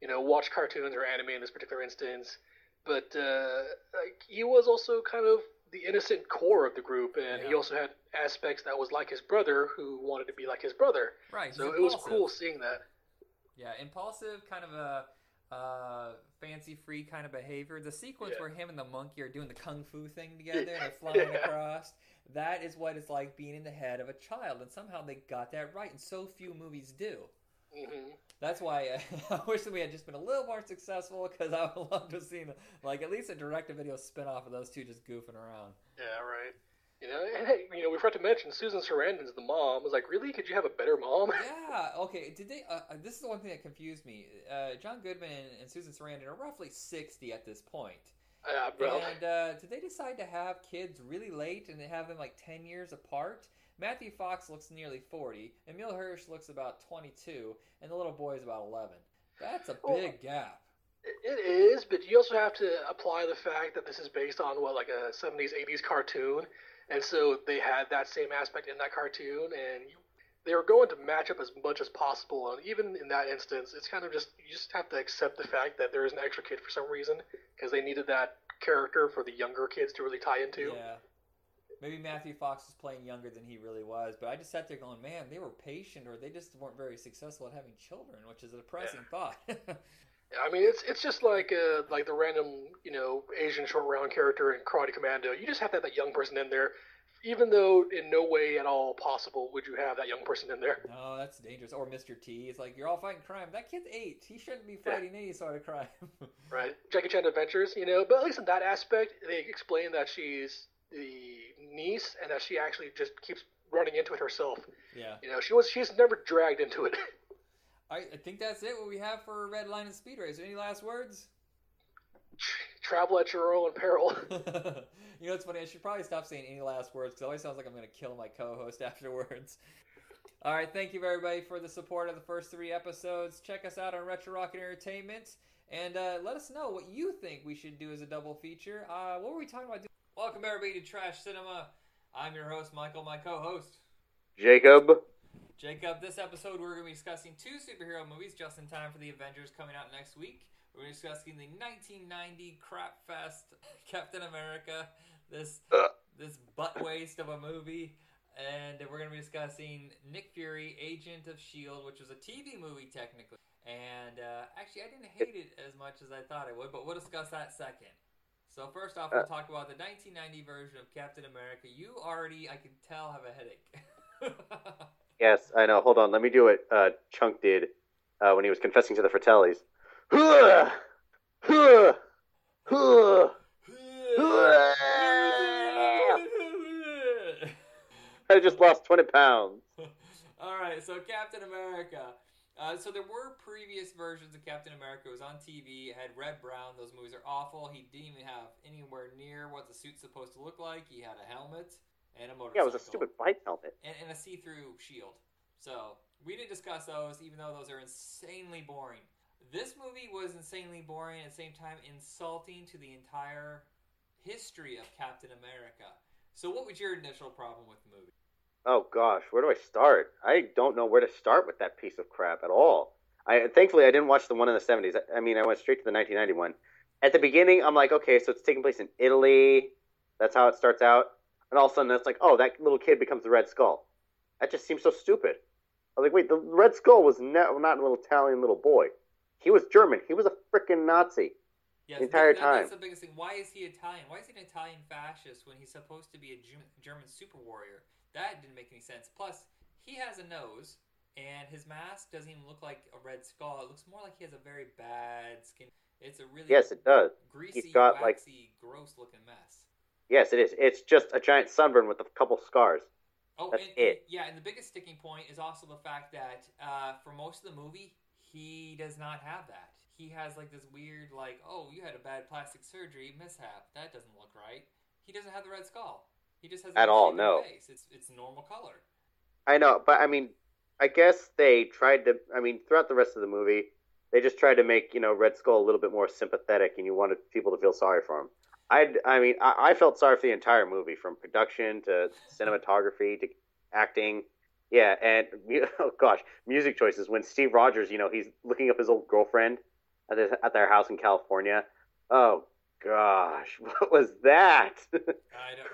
you know watched cartoons or anime in this particular instance. But uh, like he was also kind of the innocent core of the group, and he also had aspects that was like his brother, who wanted to be like his brother. Right. So it was cool seeing that. Yeah, impulsive, kind of a uh, fancy-free kind of behavior. The sequence Yeah. where him and the monkey are doing the kung fu thing together and they're flying Yeah. across. That is what it's like being in the head of a child, and somehow they got that right, and so few movies do. hmm That's why I, I wish that we had just been a little more successful because I would love to have seen like at least a direct-to-video spin-off of those two just goofing around. Yeah, right. You know, and hey, you know, we forgot to mention Susan Sarandon's the mom. I was like, really? Could you have a better mom? Yeah. Okay. Did they? Uh, uh, this is the one thing that confused me. Uh, John Goodman and Susan Sarandon are roughly sixty at this point. Yeah, bro. And uh, did they decide to have kids really late and they have them like 10 years apart? Matthew Fox looks nearly 40, Emile Hirsch looks about 22, and the little boy is about 11. That's a big gap. It is, but you also have to apply the fact that this is based on what like a 70s 80s cartoon, and so they had that same aspect in that cartoon, and you, they were going to match up as much as possible. And even in that instance, it's kind of just you just have to accept the fact that there is an extra kid for some reason because they needed that character for the younger kids to really tie into. Yeah. Maybe Matthew Fox was playing younger than he really was, but I just sat there going, man, they were patient or they just weren't very successful at having children, which is a depressing thought. I mean, it's it's just like uh, like the random you know Asian short round character in Karate Commando. You just have to have that young person in there, even though in no way at all possible would you have that young person in there. no, that's dangerous. Or Mr. T. It's like, you're all fighting crime. That kid's eight. He shouldn't be fighting any sort of crime. Right, Jackie Chan Adventures, you know. But at least in that aspect, they explain that she's the niece and that she actually just keeps running into it herself. yeah. You know, she was she's never dragged into it. I, I think that's it. What we have for Red Line and Speed Racer. Any last words? Travel at your own peril. you know, it's funny. I should probably stop saying any last words because it always sounds like I'm going to kill my co-host afterwards. All right, thank you everybody for the support of the first three episodes. Check us out on Retro Rocket Entertainment, and uh, let us know what you think we should do as a double feature. Uh, what were we talking about? Welcome everybody to Trash Cinema. I'm your host, Michael. My co-host, Jacob. Jacob. This episode, we're going to be discussing two superhero movies just in time for the Avengers coming out next week. We're going to be discussing the 1990 crap fest Captain America. This this butt waste of a movie. And we're going to be discussing Nick Fury, Agent of S.H.I.E.L.D., which was a TV movie technically. And uh, actually, I didn't hate it as much as I thought I would, but we'll discuss that second. So, first off, we'll Uh. talk about the 1990 version of Captain America. You already, I can tell, have a headache. Yes, I know. Hold on. Let me do what uh, Chunk did uh, when he was confessing to the Fratellis. Huh! Huh! Huh! I just lost 20 pounds. All right, so Captain America. Uh, so there were previous versions of Captain America. It was on TV. It had Reb Brown. Those movies are awful. He didn't even have anywhere near what the suit's supposed to look like. He had a helmet and a motorcycle. Yeah, it was a stupid bike helmet. and, and a see-through shield. So we didn't discuss those, even though those are insanely boring. This movie was insanely boring at the same time insulting to the entire history of Captain America. So what was your initial problem with the movie? Oh gosh, where do I start? I don't know where to start with that piece of crap at all. I thankfully I didn't watch the one in the 70s. I, I mean, I went straight to the 1991. At the beginning, I'm like, okay, so it's taking place in Italy. That's how it starts out. And all of a sudden, it's like, oh, that little kid becomes the Red Skull. That just seems so stupid. I was like, wait, the Red Skull was not, not a little Italian little boy. He was German. He was a freaking Nazi. Yes, The entire that- That's time. the biggest thing. Why is he Italian? Why is he an Italian fascist when he's supposed to be a German, super warrior? That didn't make any sense. Plus, he has a nose, and his mask doesn't even look like a red skull. It looks more like he has a very bad skin. It's a really Yes, it does. greasy, he got, like- waxy, gross-looking mess. Yes, it is. It's just a giant sunburn with a couple scars. Oh, That's and, it. yeah, and the biggest sticking point is also the fact that uh, for most of the movie, he does not have that. He has like this weird, like, oh, you had a bad plastic surgery mishap. That doesn't look right. He doesn't have the red skull. He just has At all, no. Face. It's it's normal color. I know, but I mean, I guess they tried to. I mean, throughout the rest of the movie, they just tried to make you know Red Skull a little bit more sympathetic, and you wanted people to feel sorry for him. I, I mean, I, I felt sorry for the entire movie, from production to cinematography to acting. Yeah, and oh gosh, music choices. When Steve Rogers, you know, he's looking up his old girlfriend at, his, at their house in California. Oh gosh, what was that?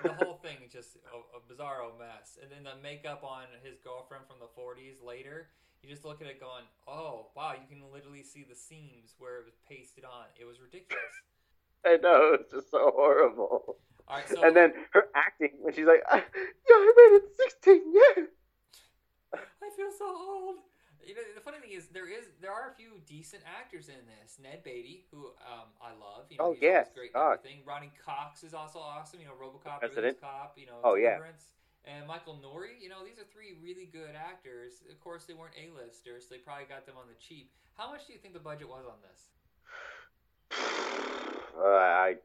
The whole thing is just a, a bizarro mess. And then the makeup on his girlfriend from the 40s later, you just look at it going, oh, wow, you can literally see the seams where it was pasted on. It was ridiculous. I know it's just so horrible. All right, so and then her acting when she's like, I, "Yeah, I waited 16 years." I feel so old. You know, the funny thing is, there is there are a few decent actors in this. Ned Beatty, who um, I love. You know, Oh, yes, great God. everything. Ronny Cox is also awesome. You know, RoboCop, President. Cop. You know, Oh, yeah. And Michael Nouri. You know, these are three really good actors. Of course, they weren't A-listers. So they probably got them on the cheap. How much do you think the budget was on this? Uh, I,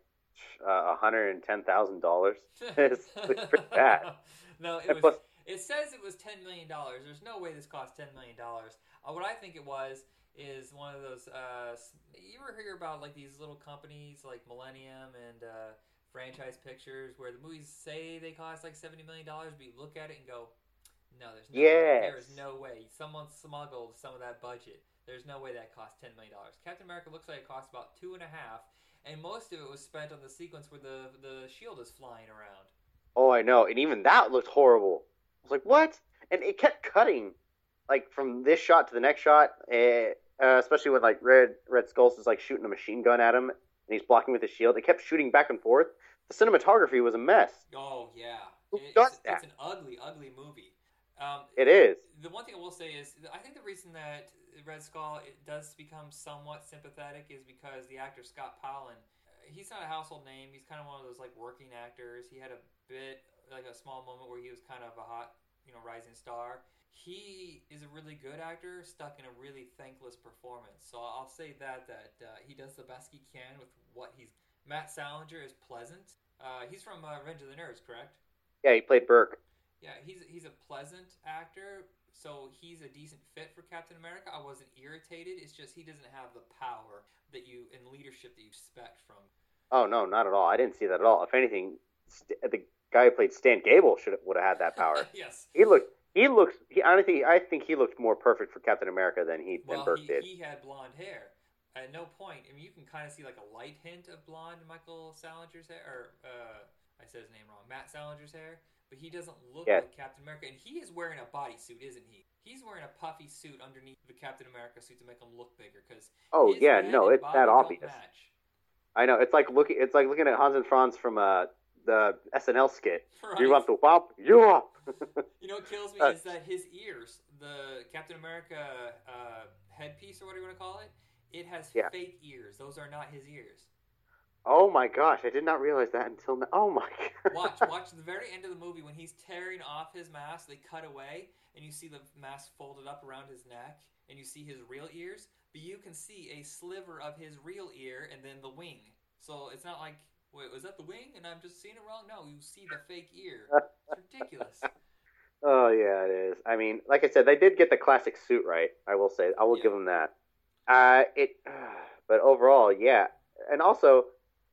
uh, $110,000. It's it's pretty bad. no, it was. plus- It says it was ten million dollars. There's no way this cost ten million dollars. Uh, what I think it was is one of those. Uh, you ever hear about like these little companies like Millennium and uh, Franchise Pictures, where the movies say they cost like seventy million dollars, but you look at it and go, "No, there's no way. there is no way. Someone smuggled some of that budget. There's no way that cost ten million dollars. Captain America looks like it cost about two and a half, and most of it was spent on the sequence where the the shield is flying around. Oh, I know, and even that looked horrible. I was like, what? And it kept cutting, like from this shot to the next shot. eh, Uh, especially when like Red Red Skull is like shooting a machine gun at him, and he's blocking with his shield. It kept shooting back and forth. The cinematography was a mess. Oh yeah, It- it's, it's an ugly, ugly movie. Um, It is. the one thing I will say is, I think the reason that Red Skull it does become somewhat sympathetic is because the actor Scott Paulin, he's not a household name. He's kind of one of those like working actors. He had a bit like a small moment where he was kind of a hot, you know, rising star. He is a really good actor stuck in a really thankless performance. So I'll say that that uh, he does the best he can with what he's. Matt Salinger is pleasant. Uh, he's from uh, Revenge of the Nerds, correct? Yeah, he played Burke. Yeah, he's he's a pleasant actor, so he's a decent fit for Captain America. I wasn't irritated. It's just he doesn't have the power that you and leadership that you expect from. Oh no, not at all. I didn't see that at all. If anything, St- the guy who played Stan Gable should would have had that power. yes. he looked. He looks. He honestly, I think he looked more perfect for Captain America than he than Well, Burke he, did. he had blonde hair. At no point, I mean, you can kind of see like a light hint of blonde Michael Salinger's hair, or uh, I said his name wrong, Matt Salinger's hair, but he doesn't look like Captain America, and he is wearing a bodysuit, isn't he? He's wearing a puffy suit underneath the Captain America suit to make him look bigger, because Oh yeah, no, it's that obvious. match. I know. It's like looking. It's like looking at Hans and Franz from uh, the SNL skit. Right. You want the wop? You up? You know what kills me Uh, is that his ears, the Captain America uh, headpiece or whatever you want to call it, it has Yeah. fake ears. Those are not his ears. Oh my gosh, I did not realize that until now. Oh my god. Watch, watch the very end of the movie when he's tearing off his mask. They cut away, and you see the mask folded up around his neck, and you see his real ears. But you can see a sliver of his real ear, and then the wing. So it's not like, wait, was that the wing? And I'm just seeing it wrong. No, you see the fake ear. It's ridiculous. Oh yeah, it is. I mean, like I said, they did get the classic suit right. I will say, I will Yeah. give them that. Uh, it, but overall, yeah, and also,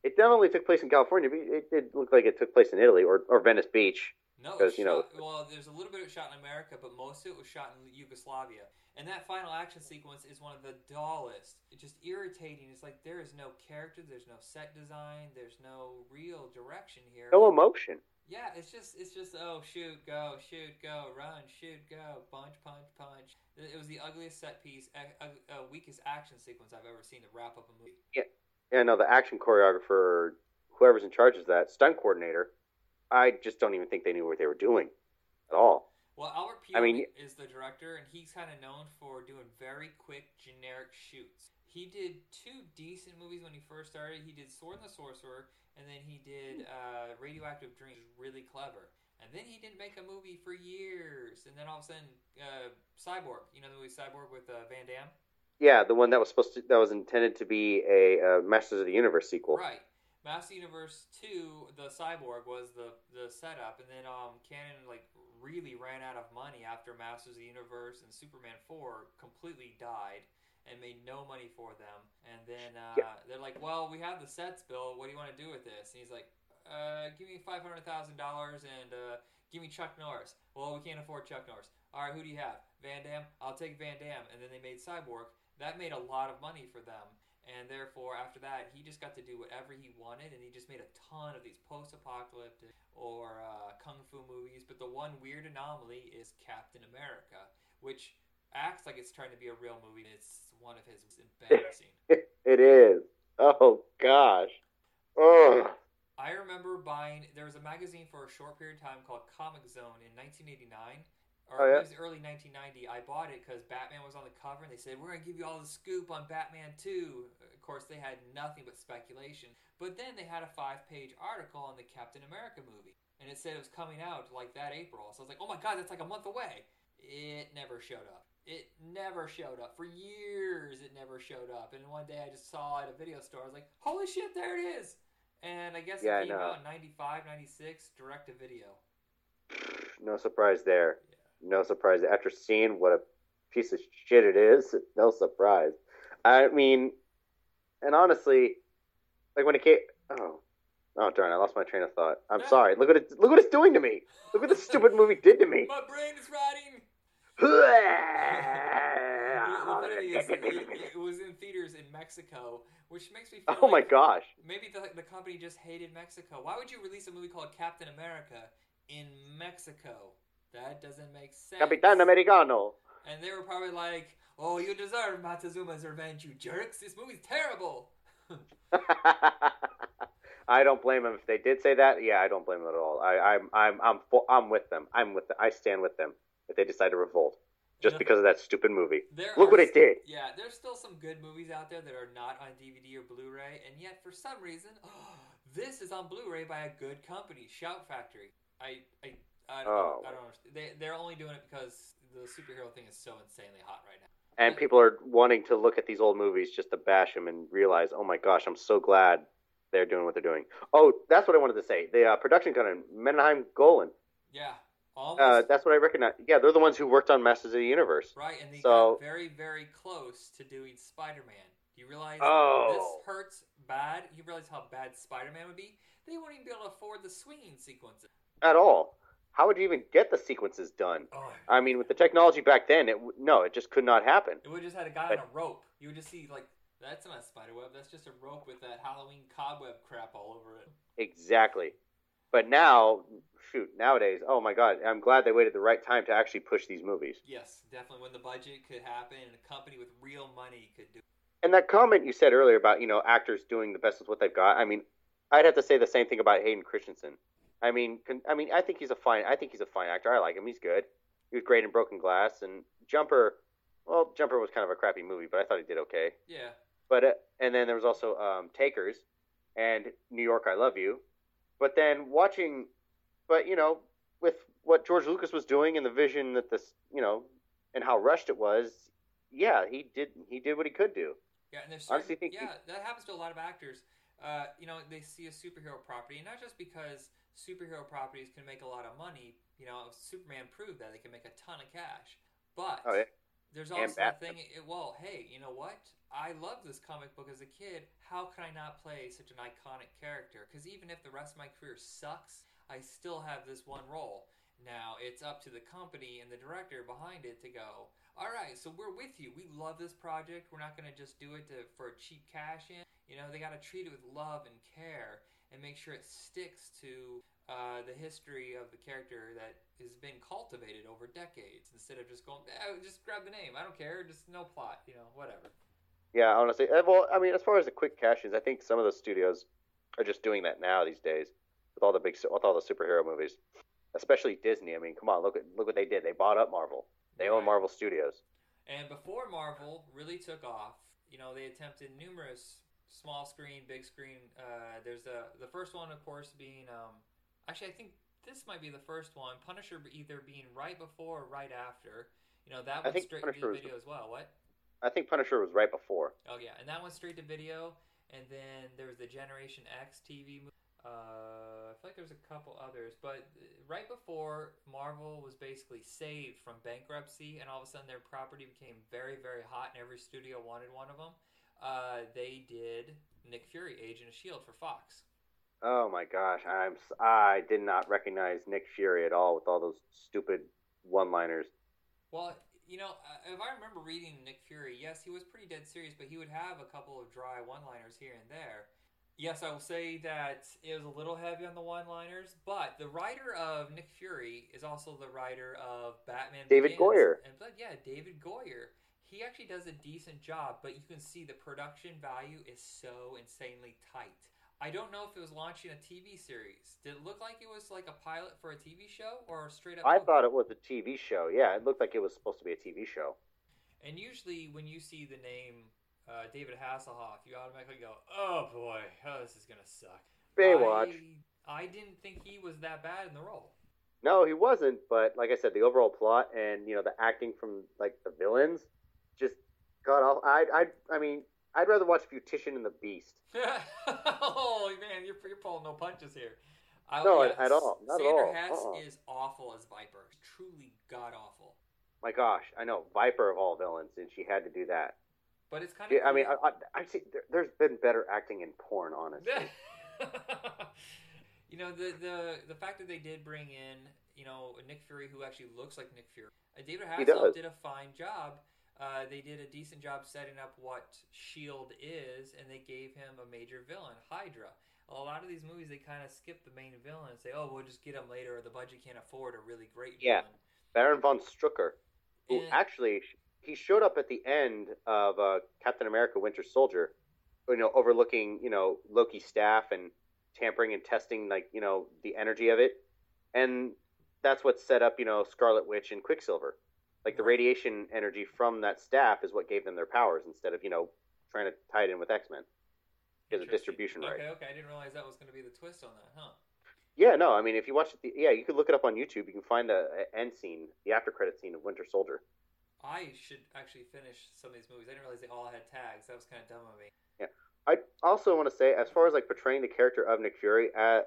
it definitely took place in California. But it did look like it took place in Italy or, or Venice Beach. No, it 'Cause, was you know- shot, well, there's a little bit of it shot in America, but most of it was shot in Yugoslavia. And that final action sequence is one of the dullest. It's just irritating. It's like there is no character, there's no set design, there's no real direction here. No emotion. Yeah, it's just it's just oh shoot go shoot go run shoot go punch punch punch. It it was the ugliest set piece, uh, uh, weakest action sequence I've ever seen to wrap up a movie. Yeah, no, the action choreographer, whoever's in charge of that, stunt coordinator, I just don't even think they knew what they were doing at all. Well, Albert I Pyun mean- is the director, and he's kind of known for doing very quick, generic shoots. He did two decent movies when he first started. He did Sword and the Sorcerer, and then he did uh, Radioactive Dreams, really clever. And then he didn't make a movie for years. And then all of a sudden, uh, Cyborg, you know the movie Cyborg with uh, Van Damme? Yeah, the one that was supposed to that was intended to be a uh, Masters of the Universe sequel. Right. Master Universe 2, the Cyborg was the the setup, and then um Cannon like really ran out of money after Masters of the Universe and Superman 4 completely died and made no money for them. And then uh, Yeah. they're like, "Well, we have the sets, Bill. What do you want to do with this?" And he's like, uh, "Give me five hundred thousand dollars and uh, give me Chuck Norris." Well, we can't afford Chuck Norris. All right, who do you have? Van Damme. I'll take Van Damme. And then they made Cyborg. That made a lot of money for them and therefore after that he just got to do whatever he wanted and he just made a ton of these post-apocalyptic or uh, kung fu movies but the one weird anomaly is captain america which acts like it's trying to be a real movie it's one of his embarrassing it is. Oh gosh. Oh. i remember buying there was a magazine for a short period of time called comic zone in 1989 or Oh, yeah? it was early 1990 i bought it because batman was on the cover and they said we're going to give you all the scoop on batman 2 of course they had nothing but speculation but then they had a five page article on the captain america movie and it said it was coming out like that april. So i was like oh my god that's like a month away. It never showed up. It never showed up. For years it never showed up. And one day i just saw it at a video store. I was like holy shit there it is! And i guess Yeah, it came out in 95 96 direct to video. No surprise there. No surprise. After seeing what a piece of shit it is. No surprise. I mean, and honestly, like when it came, oh, oh darn, I lost my train of thought. I'm sorry. Look what it, look what it's doing to me. Look what this stupid movie did to me. My brain is rotting. The funny is, it, it was in theaters in Mexico, which makes me feel oh my like gosh. maybe the, the company just hated Mexico. Why would you release a movie called Captain America in Mexico? That doesn't make sense. Capitan Americano. And they were probably like, "Oh, you deserve Montezuma's revenge, you jerks! This movie's terrible." I don't blame them if they did say that. Yeah, I don't blame them at all. I, I'm I'm I'm for, I'm with them. I'm with them. I stand with them if they decide to revolt just know- because of that stupid movie. Look what it did. Yeah, there's still some good movies out there that are not on DVD or Blu-ray, and yet for some reason, this is on Blu-ray by a good company, Shout Factory. I I I don't, Oh. I don't understand. They they're only doing it because the superhero thing is so insanely hot right now. And people are wanting to look at these old movies just to bash them and realize, oh my gosh, I'm so glad they're doing what they're doing. Oh, that's what I wanted to say. The uh, production company, Menahem Golan. Yeah, Uh, that's what I recognize. Yeah, they're the ones who worked on Masters of the Universe. right, and they so- got very very close to doing Spider-Man. Do you realize Oh. this hurts bad? You realize how bad Spider-Man would be? They won't even be able to afford the swinging sequences. At all. How would you even get the sequences done? Oh, I mean, with the technology back then, it no, it just could not happen. It would just had a guy on a rope. You would just see like that's not a spider web. That's just a rope with that Halloween cobweb crap all over it. Exactly. But now, shoot, nowadays, oh my God, I'm glad they waited the right time to actually push these movies. Yes, definitely when the budget could happen and a company with real money could do. And that comment you said earlier about you know actors doing the best with what they've got. I mean, I'd have to say the same thing about Hayden Christensen. I mean, con- I mean, I think he's a fine. I think he's a fine actor. I like him. He's good. He was great in Broken Glass and Jumper. Well, Jumper was kind of a crappy movie, but I thought he did okay. Yeah, But uh, and then there was also um, Takers and New York, I Love You. But then watching, but you know, with what George Lucas was doing and the vision that this, you know, and how rushed it was, yeah, he did. He did what he could do. yeah, and there's certain, think yeah that happens to a lot of actors. Uh, you know, they see a superhero property, and not just because superhero properties can make a lot of money. You know, Superman proved that they can make a ton of cash, but Oh yeah. There's also the thing. It, well, hey, you know what? I love this comic book as a kid. How can I not play such an iconic character? Because even if the rest of my career sucks, I still have this one role. Now it's up to the company and the director behind it to go. All right, so we're with you. We love this project. We're not going to just do it to, for a cheap cash in. You know, they got to treat it with love and care and make sure it sticks to uh, the history of the character that has been cultivated over decades instead of just going, eh, just grab the name. I don't care. Just no plot. You know, whatever. Yeah, honestly. uh, Well, I mean, as far as the quick cash-ins, I think some of those studios are just doing that now these days with all the big, with all the superhero movies, especially Disney. I mean, come on, look at look what they did. They bought up Marvel. They own Marvel Studios. And before Marvel really took off, you know, they attempted numerous small screen, big screen. Uh, there's a the first one, of course, being um, actually I think this might be the first one. Punisher either being right before or right after. You know, that went straight Punisher to was video as well. What? I think Punisher was right before. Oh yeah, and that went straight to video. And then there was the Generation X TV movie. Uh, I feel like there's a couple others, but uh, right before Marvel was basically saved from bankruptcy, and all of a sudden their property became very, very hot, and every studio wanted one of them. Uh, they did Nick Fury, Agent of Shield, for Fox. Oh my gosh, I'm I did not recognize Nick Fury at all with all those stupid one-liners. Well, you know, uh, if I remember reading Nick Fury, yes, he was pretty dead serious, but he would have a couple of dry one-liners here and there. Yes, I will say that it was a little heavy on the one-liners, but the writer of Nick Fury is also the writer of Batman. David Begins. Goyer. and but yeah, David Goyer. He actually does a decent job, but you can see the production value is so insanely tight. I don't know if it was launching a TV series. Did it look like it was like a pilot for a TV show or straight up? I movie? thought it was a TV show. Yeah, it looked like it was supposed to be a TV show. And usually, when you see the name uh, David Hasselhoff, you automatically go, "Oh boy, oh, this is gonna suck." Baywatch. I, I didn't think he was that bad in the role. No, he wasn't. But like I said, the overall plot and you know the acting from like the villains just god off. I I I mean, I'd rather watch Beautician and the Beast. oh man, you're, you're pulling no punches here. I, No, at all. Not at Sandra all. Hess Uh-uh. is awful as Viper. Truly god awful. my gosh, I know Viper of all villains, and she had to do that. But it's kind of. Yeah, I mean, I, I, I see. There, there's been better acting in porn, honestly. you know the the the fact that they did bring in you know Nick Fury who actually looks like Nick Fury. Uh, David Hasselhoff did a fine job. Uh, they did a decent job setting up what Shield is, and they gave him a major villain, Hydra. A lot of these movies they kind of skip the main villain and say, "Oh, we'll just get him later," or the budget can't afford a really great Yeah. villain. Baron von Strucker, who And- actually he showed up at the end of uh, Captain America: Winter Soldier, you know, overlooking you know Loki's staff and tampering and testing like you know the energy of it, and that's what set up you know Scarlet Witch and Quicksilver. Like the radiation energy from that staff is what gave them their powers instead of you know trying to tie it in with X Men because of distribution Okay, right. okay, I didn't realize that was going to be the twist on that, huh? Yeah, no, I mean if you watch it, the, yeah, you could look it up on YouTube. You can find the uh, end scene, the after credit scene of Winter Soldier. I should actually finish some of these movies. I didn't realize they all had tags. That was kind of dumb of me. Yeah. I also want to say, as far as like portraying the character of Nick Fury, uh,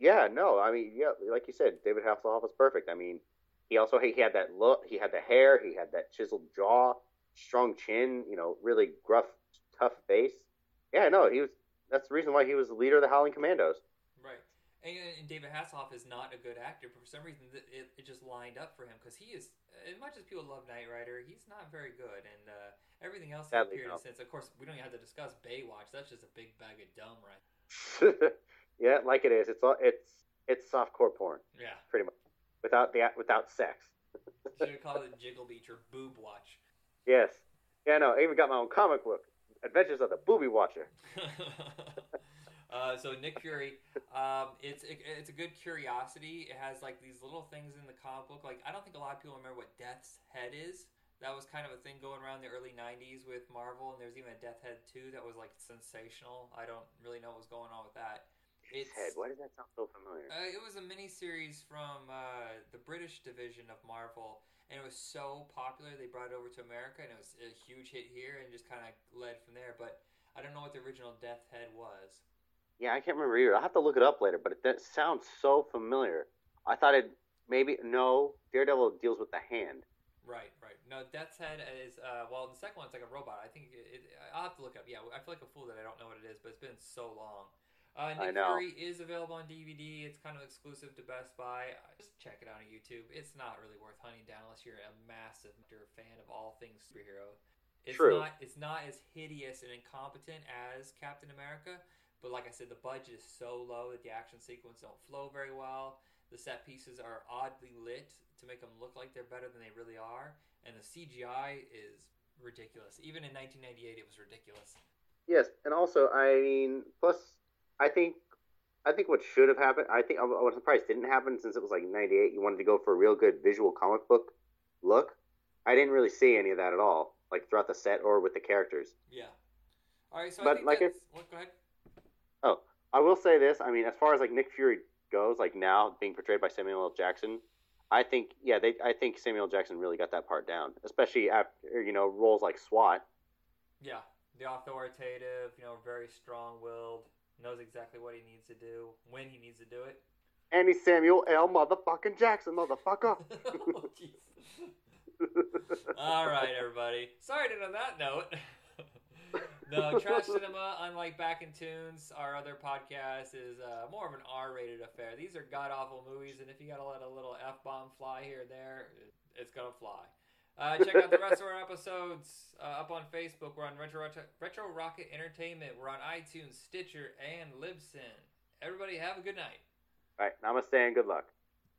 yeah, no, I mean, yeah, like you said, David Hasselhoff was perfect. I mean, he also he had that look, he had the hair, he had that chiseled jaw, strong chin, you know, really gruff, tough face. Yeah, no, he was. That's the reason why he was the leader of the Howling Commandos. Right. And, and David Hasselhoff is not a good actor, but for some reason it, it just lined up for him because he is, as much as people love Knight Rider, he's not very good. And uh, everything else that appeared no. since, of course, we don't even have to discuss Baywatch. That's just a big bag of dumb, right? yeah, like it is. It's all it's it's softcore porn, Yeah. pretty much, without the without sex. Should have called it Jiggle Beach or Boob Watch. Yes. Yeah, no, I even got my own comic book, Adventures of the Booby Watcher. uh, so Nick Fury, um, it's it, it's a good curiosity. It has like these little things in the comic book. Like I don't think a lot of people remember what Death's Head is. That was kind of a thing going around the early '90s with Marvel, and there's even a Death Head 2 that was like sensational. I don't really know what was going on with that. His head. Why does that sound so familiar? Uh, it was a mini series from uh, the British division of Marvel, and it was so popular they brought it over to America, and it was a huge hit here, and just kind of led from there. But I don't know what the original Death Head was. Yeah, I can't remember either. I'll have to look it up later, but it that sounds so familiar. I thought it maybe no. Daredevil deals with the hand. Right, right. No, Death's Head is uh, well. The second one's like a robot. I think it, it, I'll have to look it up. Yeah, I feel like a fool that I don't know what it is, but it's been so long. Uh, I Nick know. Fury is available on DVD. It's kind of exclusive to Best Buy. Just check it out on YouTube. It's not really worth hunting down unless you're a massive fan of all things superhero. It's True. not. It's not as hideous and incompetent as Captain America. But like I said, the budget is so low that the action sequences don't flow very well. The set pieces are oddly lit to make them look like they're better than they really are, and the CGI is ridiculous. Even in 1998, it was ridiculous. Yes, and also I mean, plus I think I think what should have happened. I think was surprised didn't happen since it was like '98. You wanted to go for a real good visual comic book look. I didn't really see any of that at all, like throughout the set or with the characters. Yeah. All right, so I But, think like, that's. What, go ahead. Oh, I will say this. I mean, as far as like Nick Fury goes, like now being portrayed by Samuel L. Jackson, I think yeah, they I think Samuel L. Jackson really got that part down, especially after you know roles like SWAT. Yeah, the authoritative, you know, very strong-willed, knows exactly what he needs to do, when he needs to do it. And he's Samuel L. Motherfucking Jackson, motherfucker. oh. All right, everybody. Sorry to on that note. no, Trash Cinema, unlike Back in Tunes, our other podcast is uh, more of an R-rated affair. These are god-awful movies, and if you gotta let a little f-bomb fly here or there, it's gonna fly. Uh, check out the rest of our episodes uh, up on Facebook. We're on Retro, Retro, Retro Rocket Entertainment. We're on iTunes, Stitcher, and Libsyn. Everybody, have a good night. All right, namaste and good luck.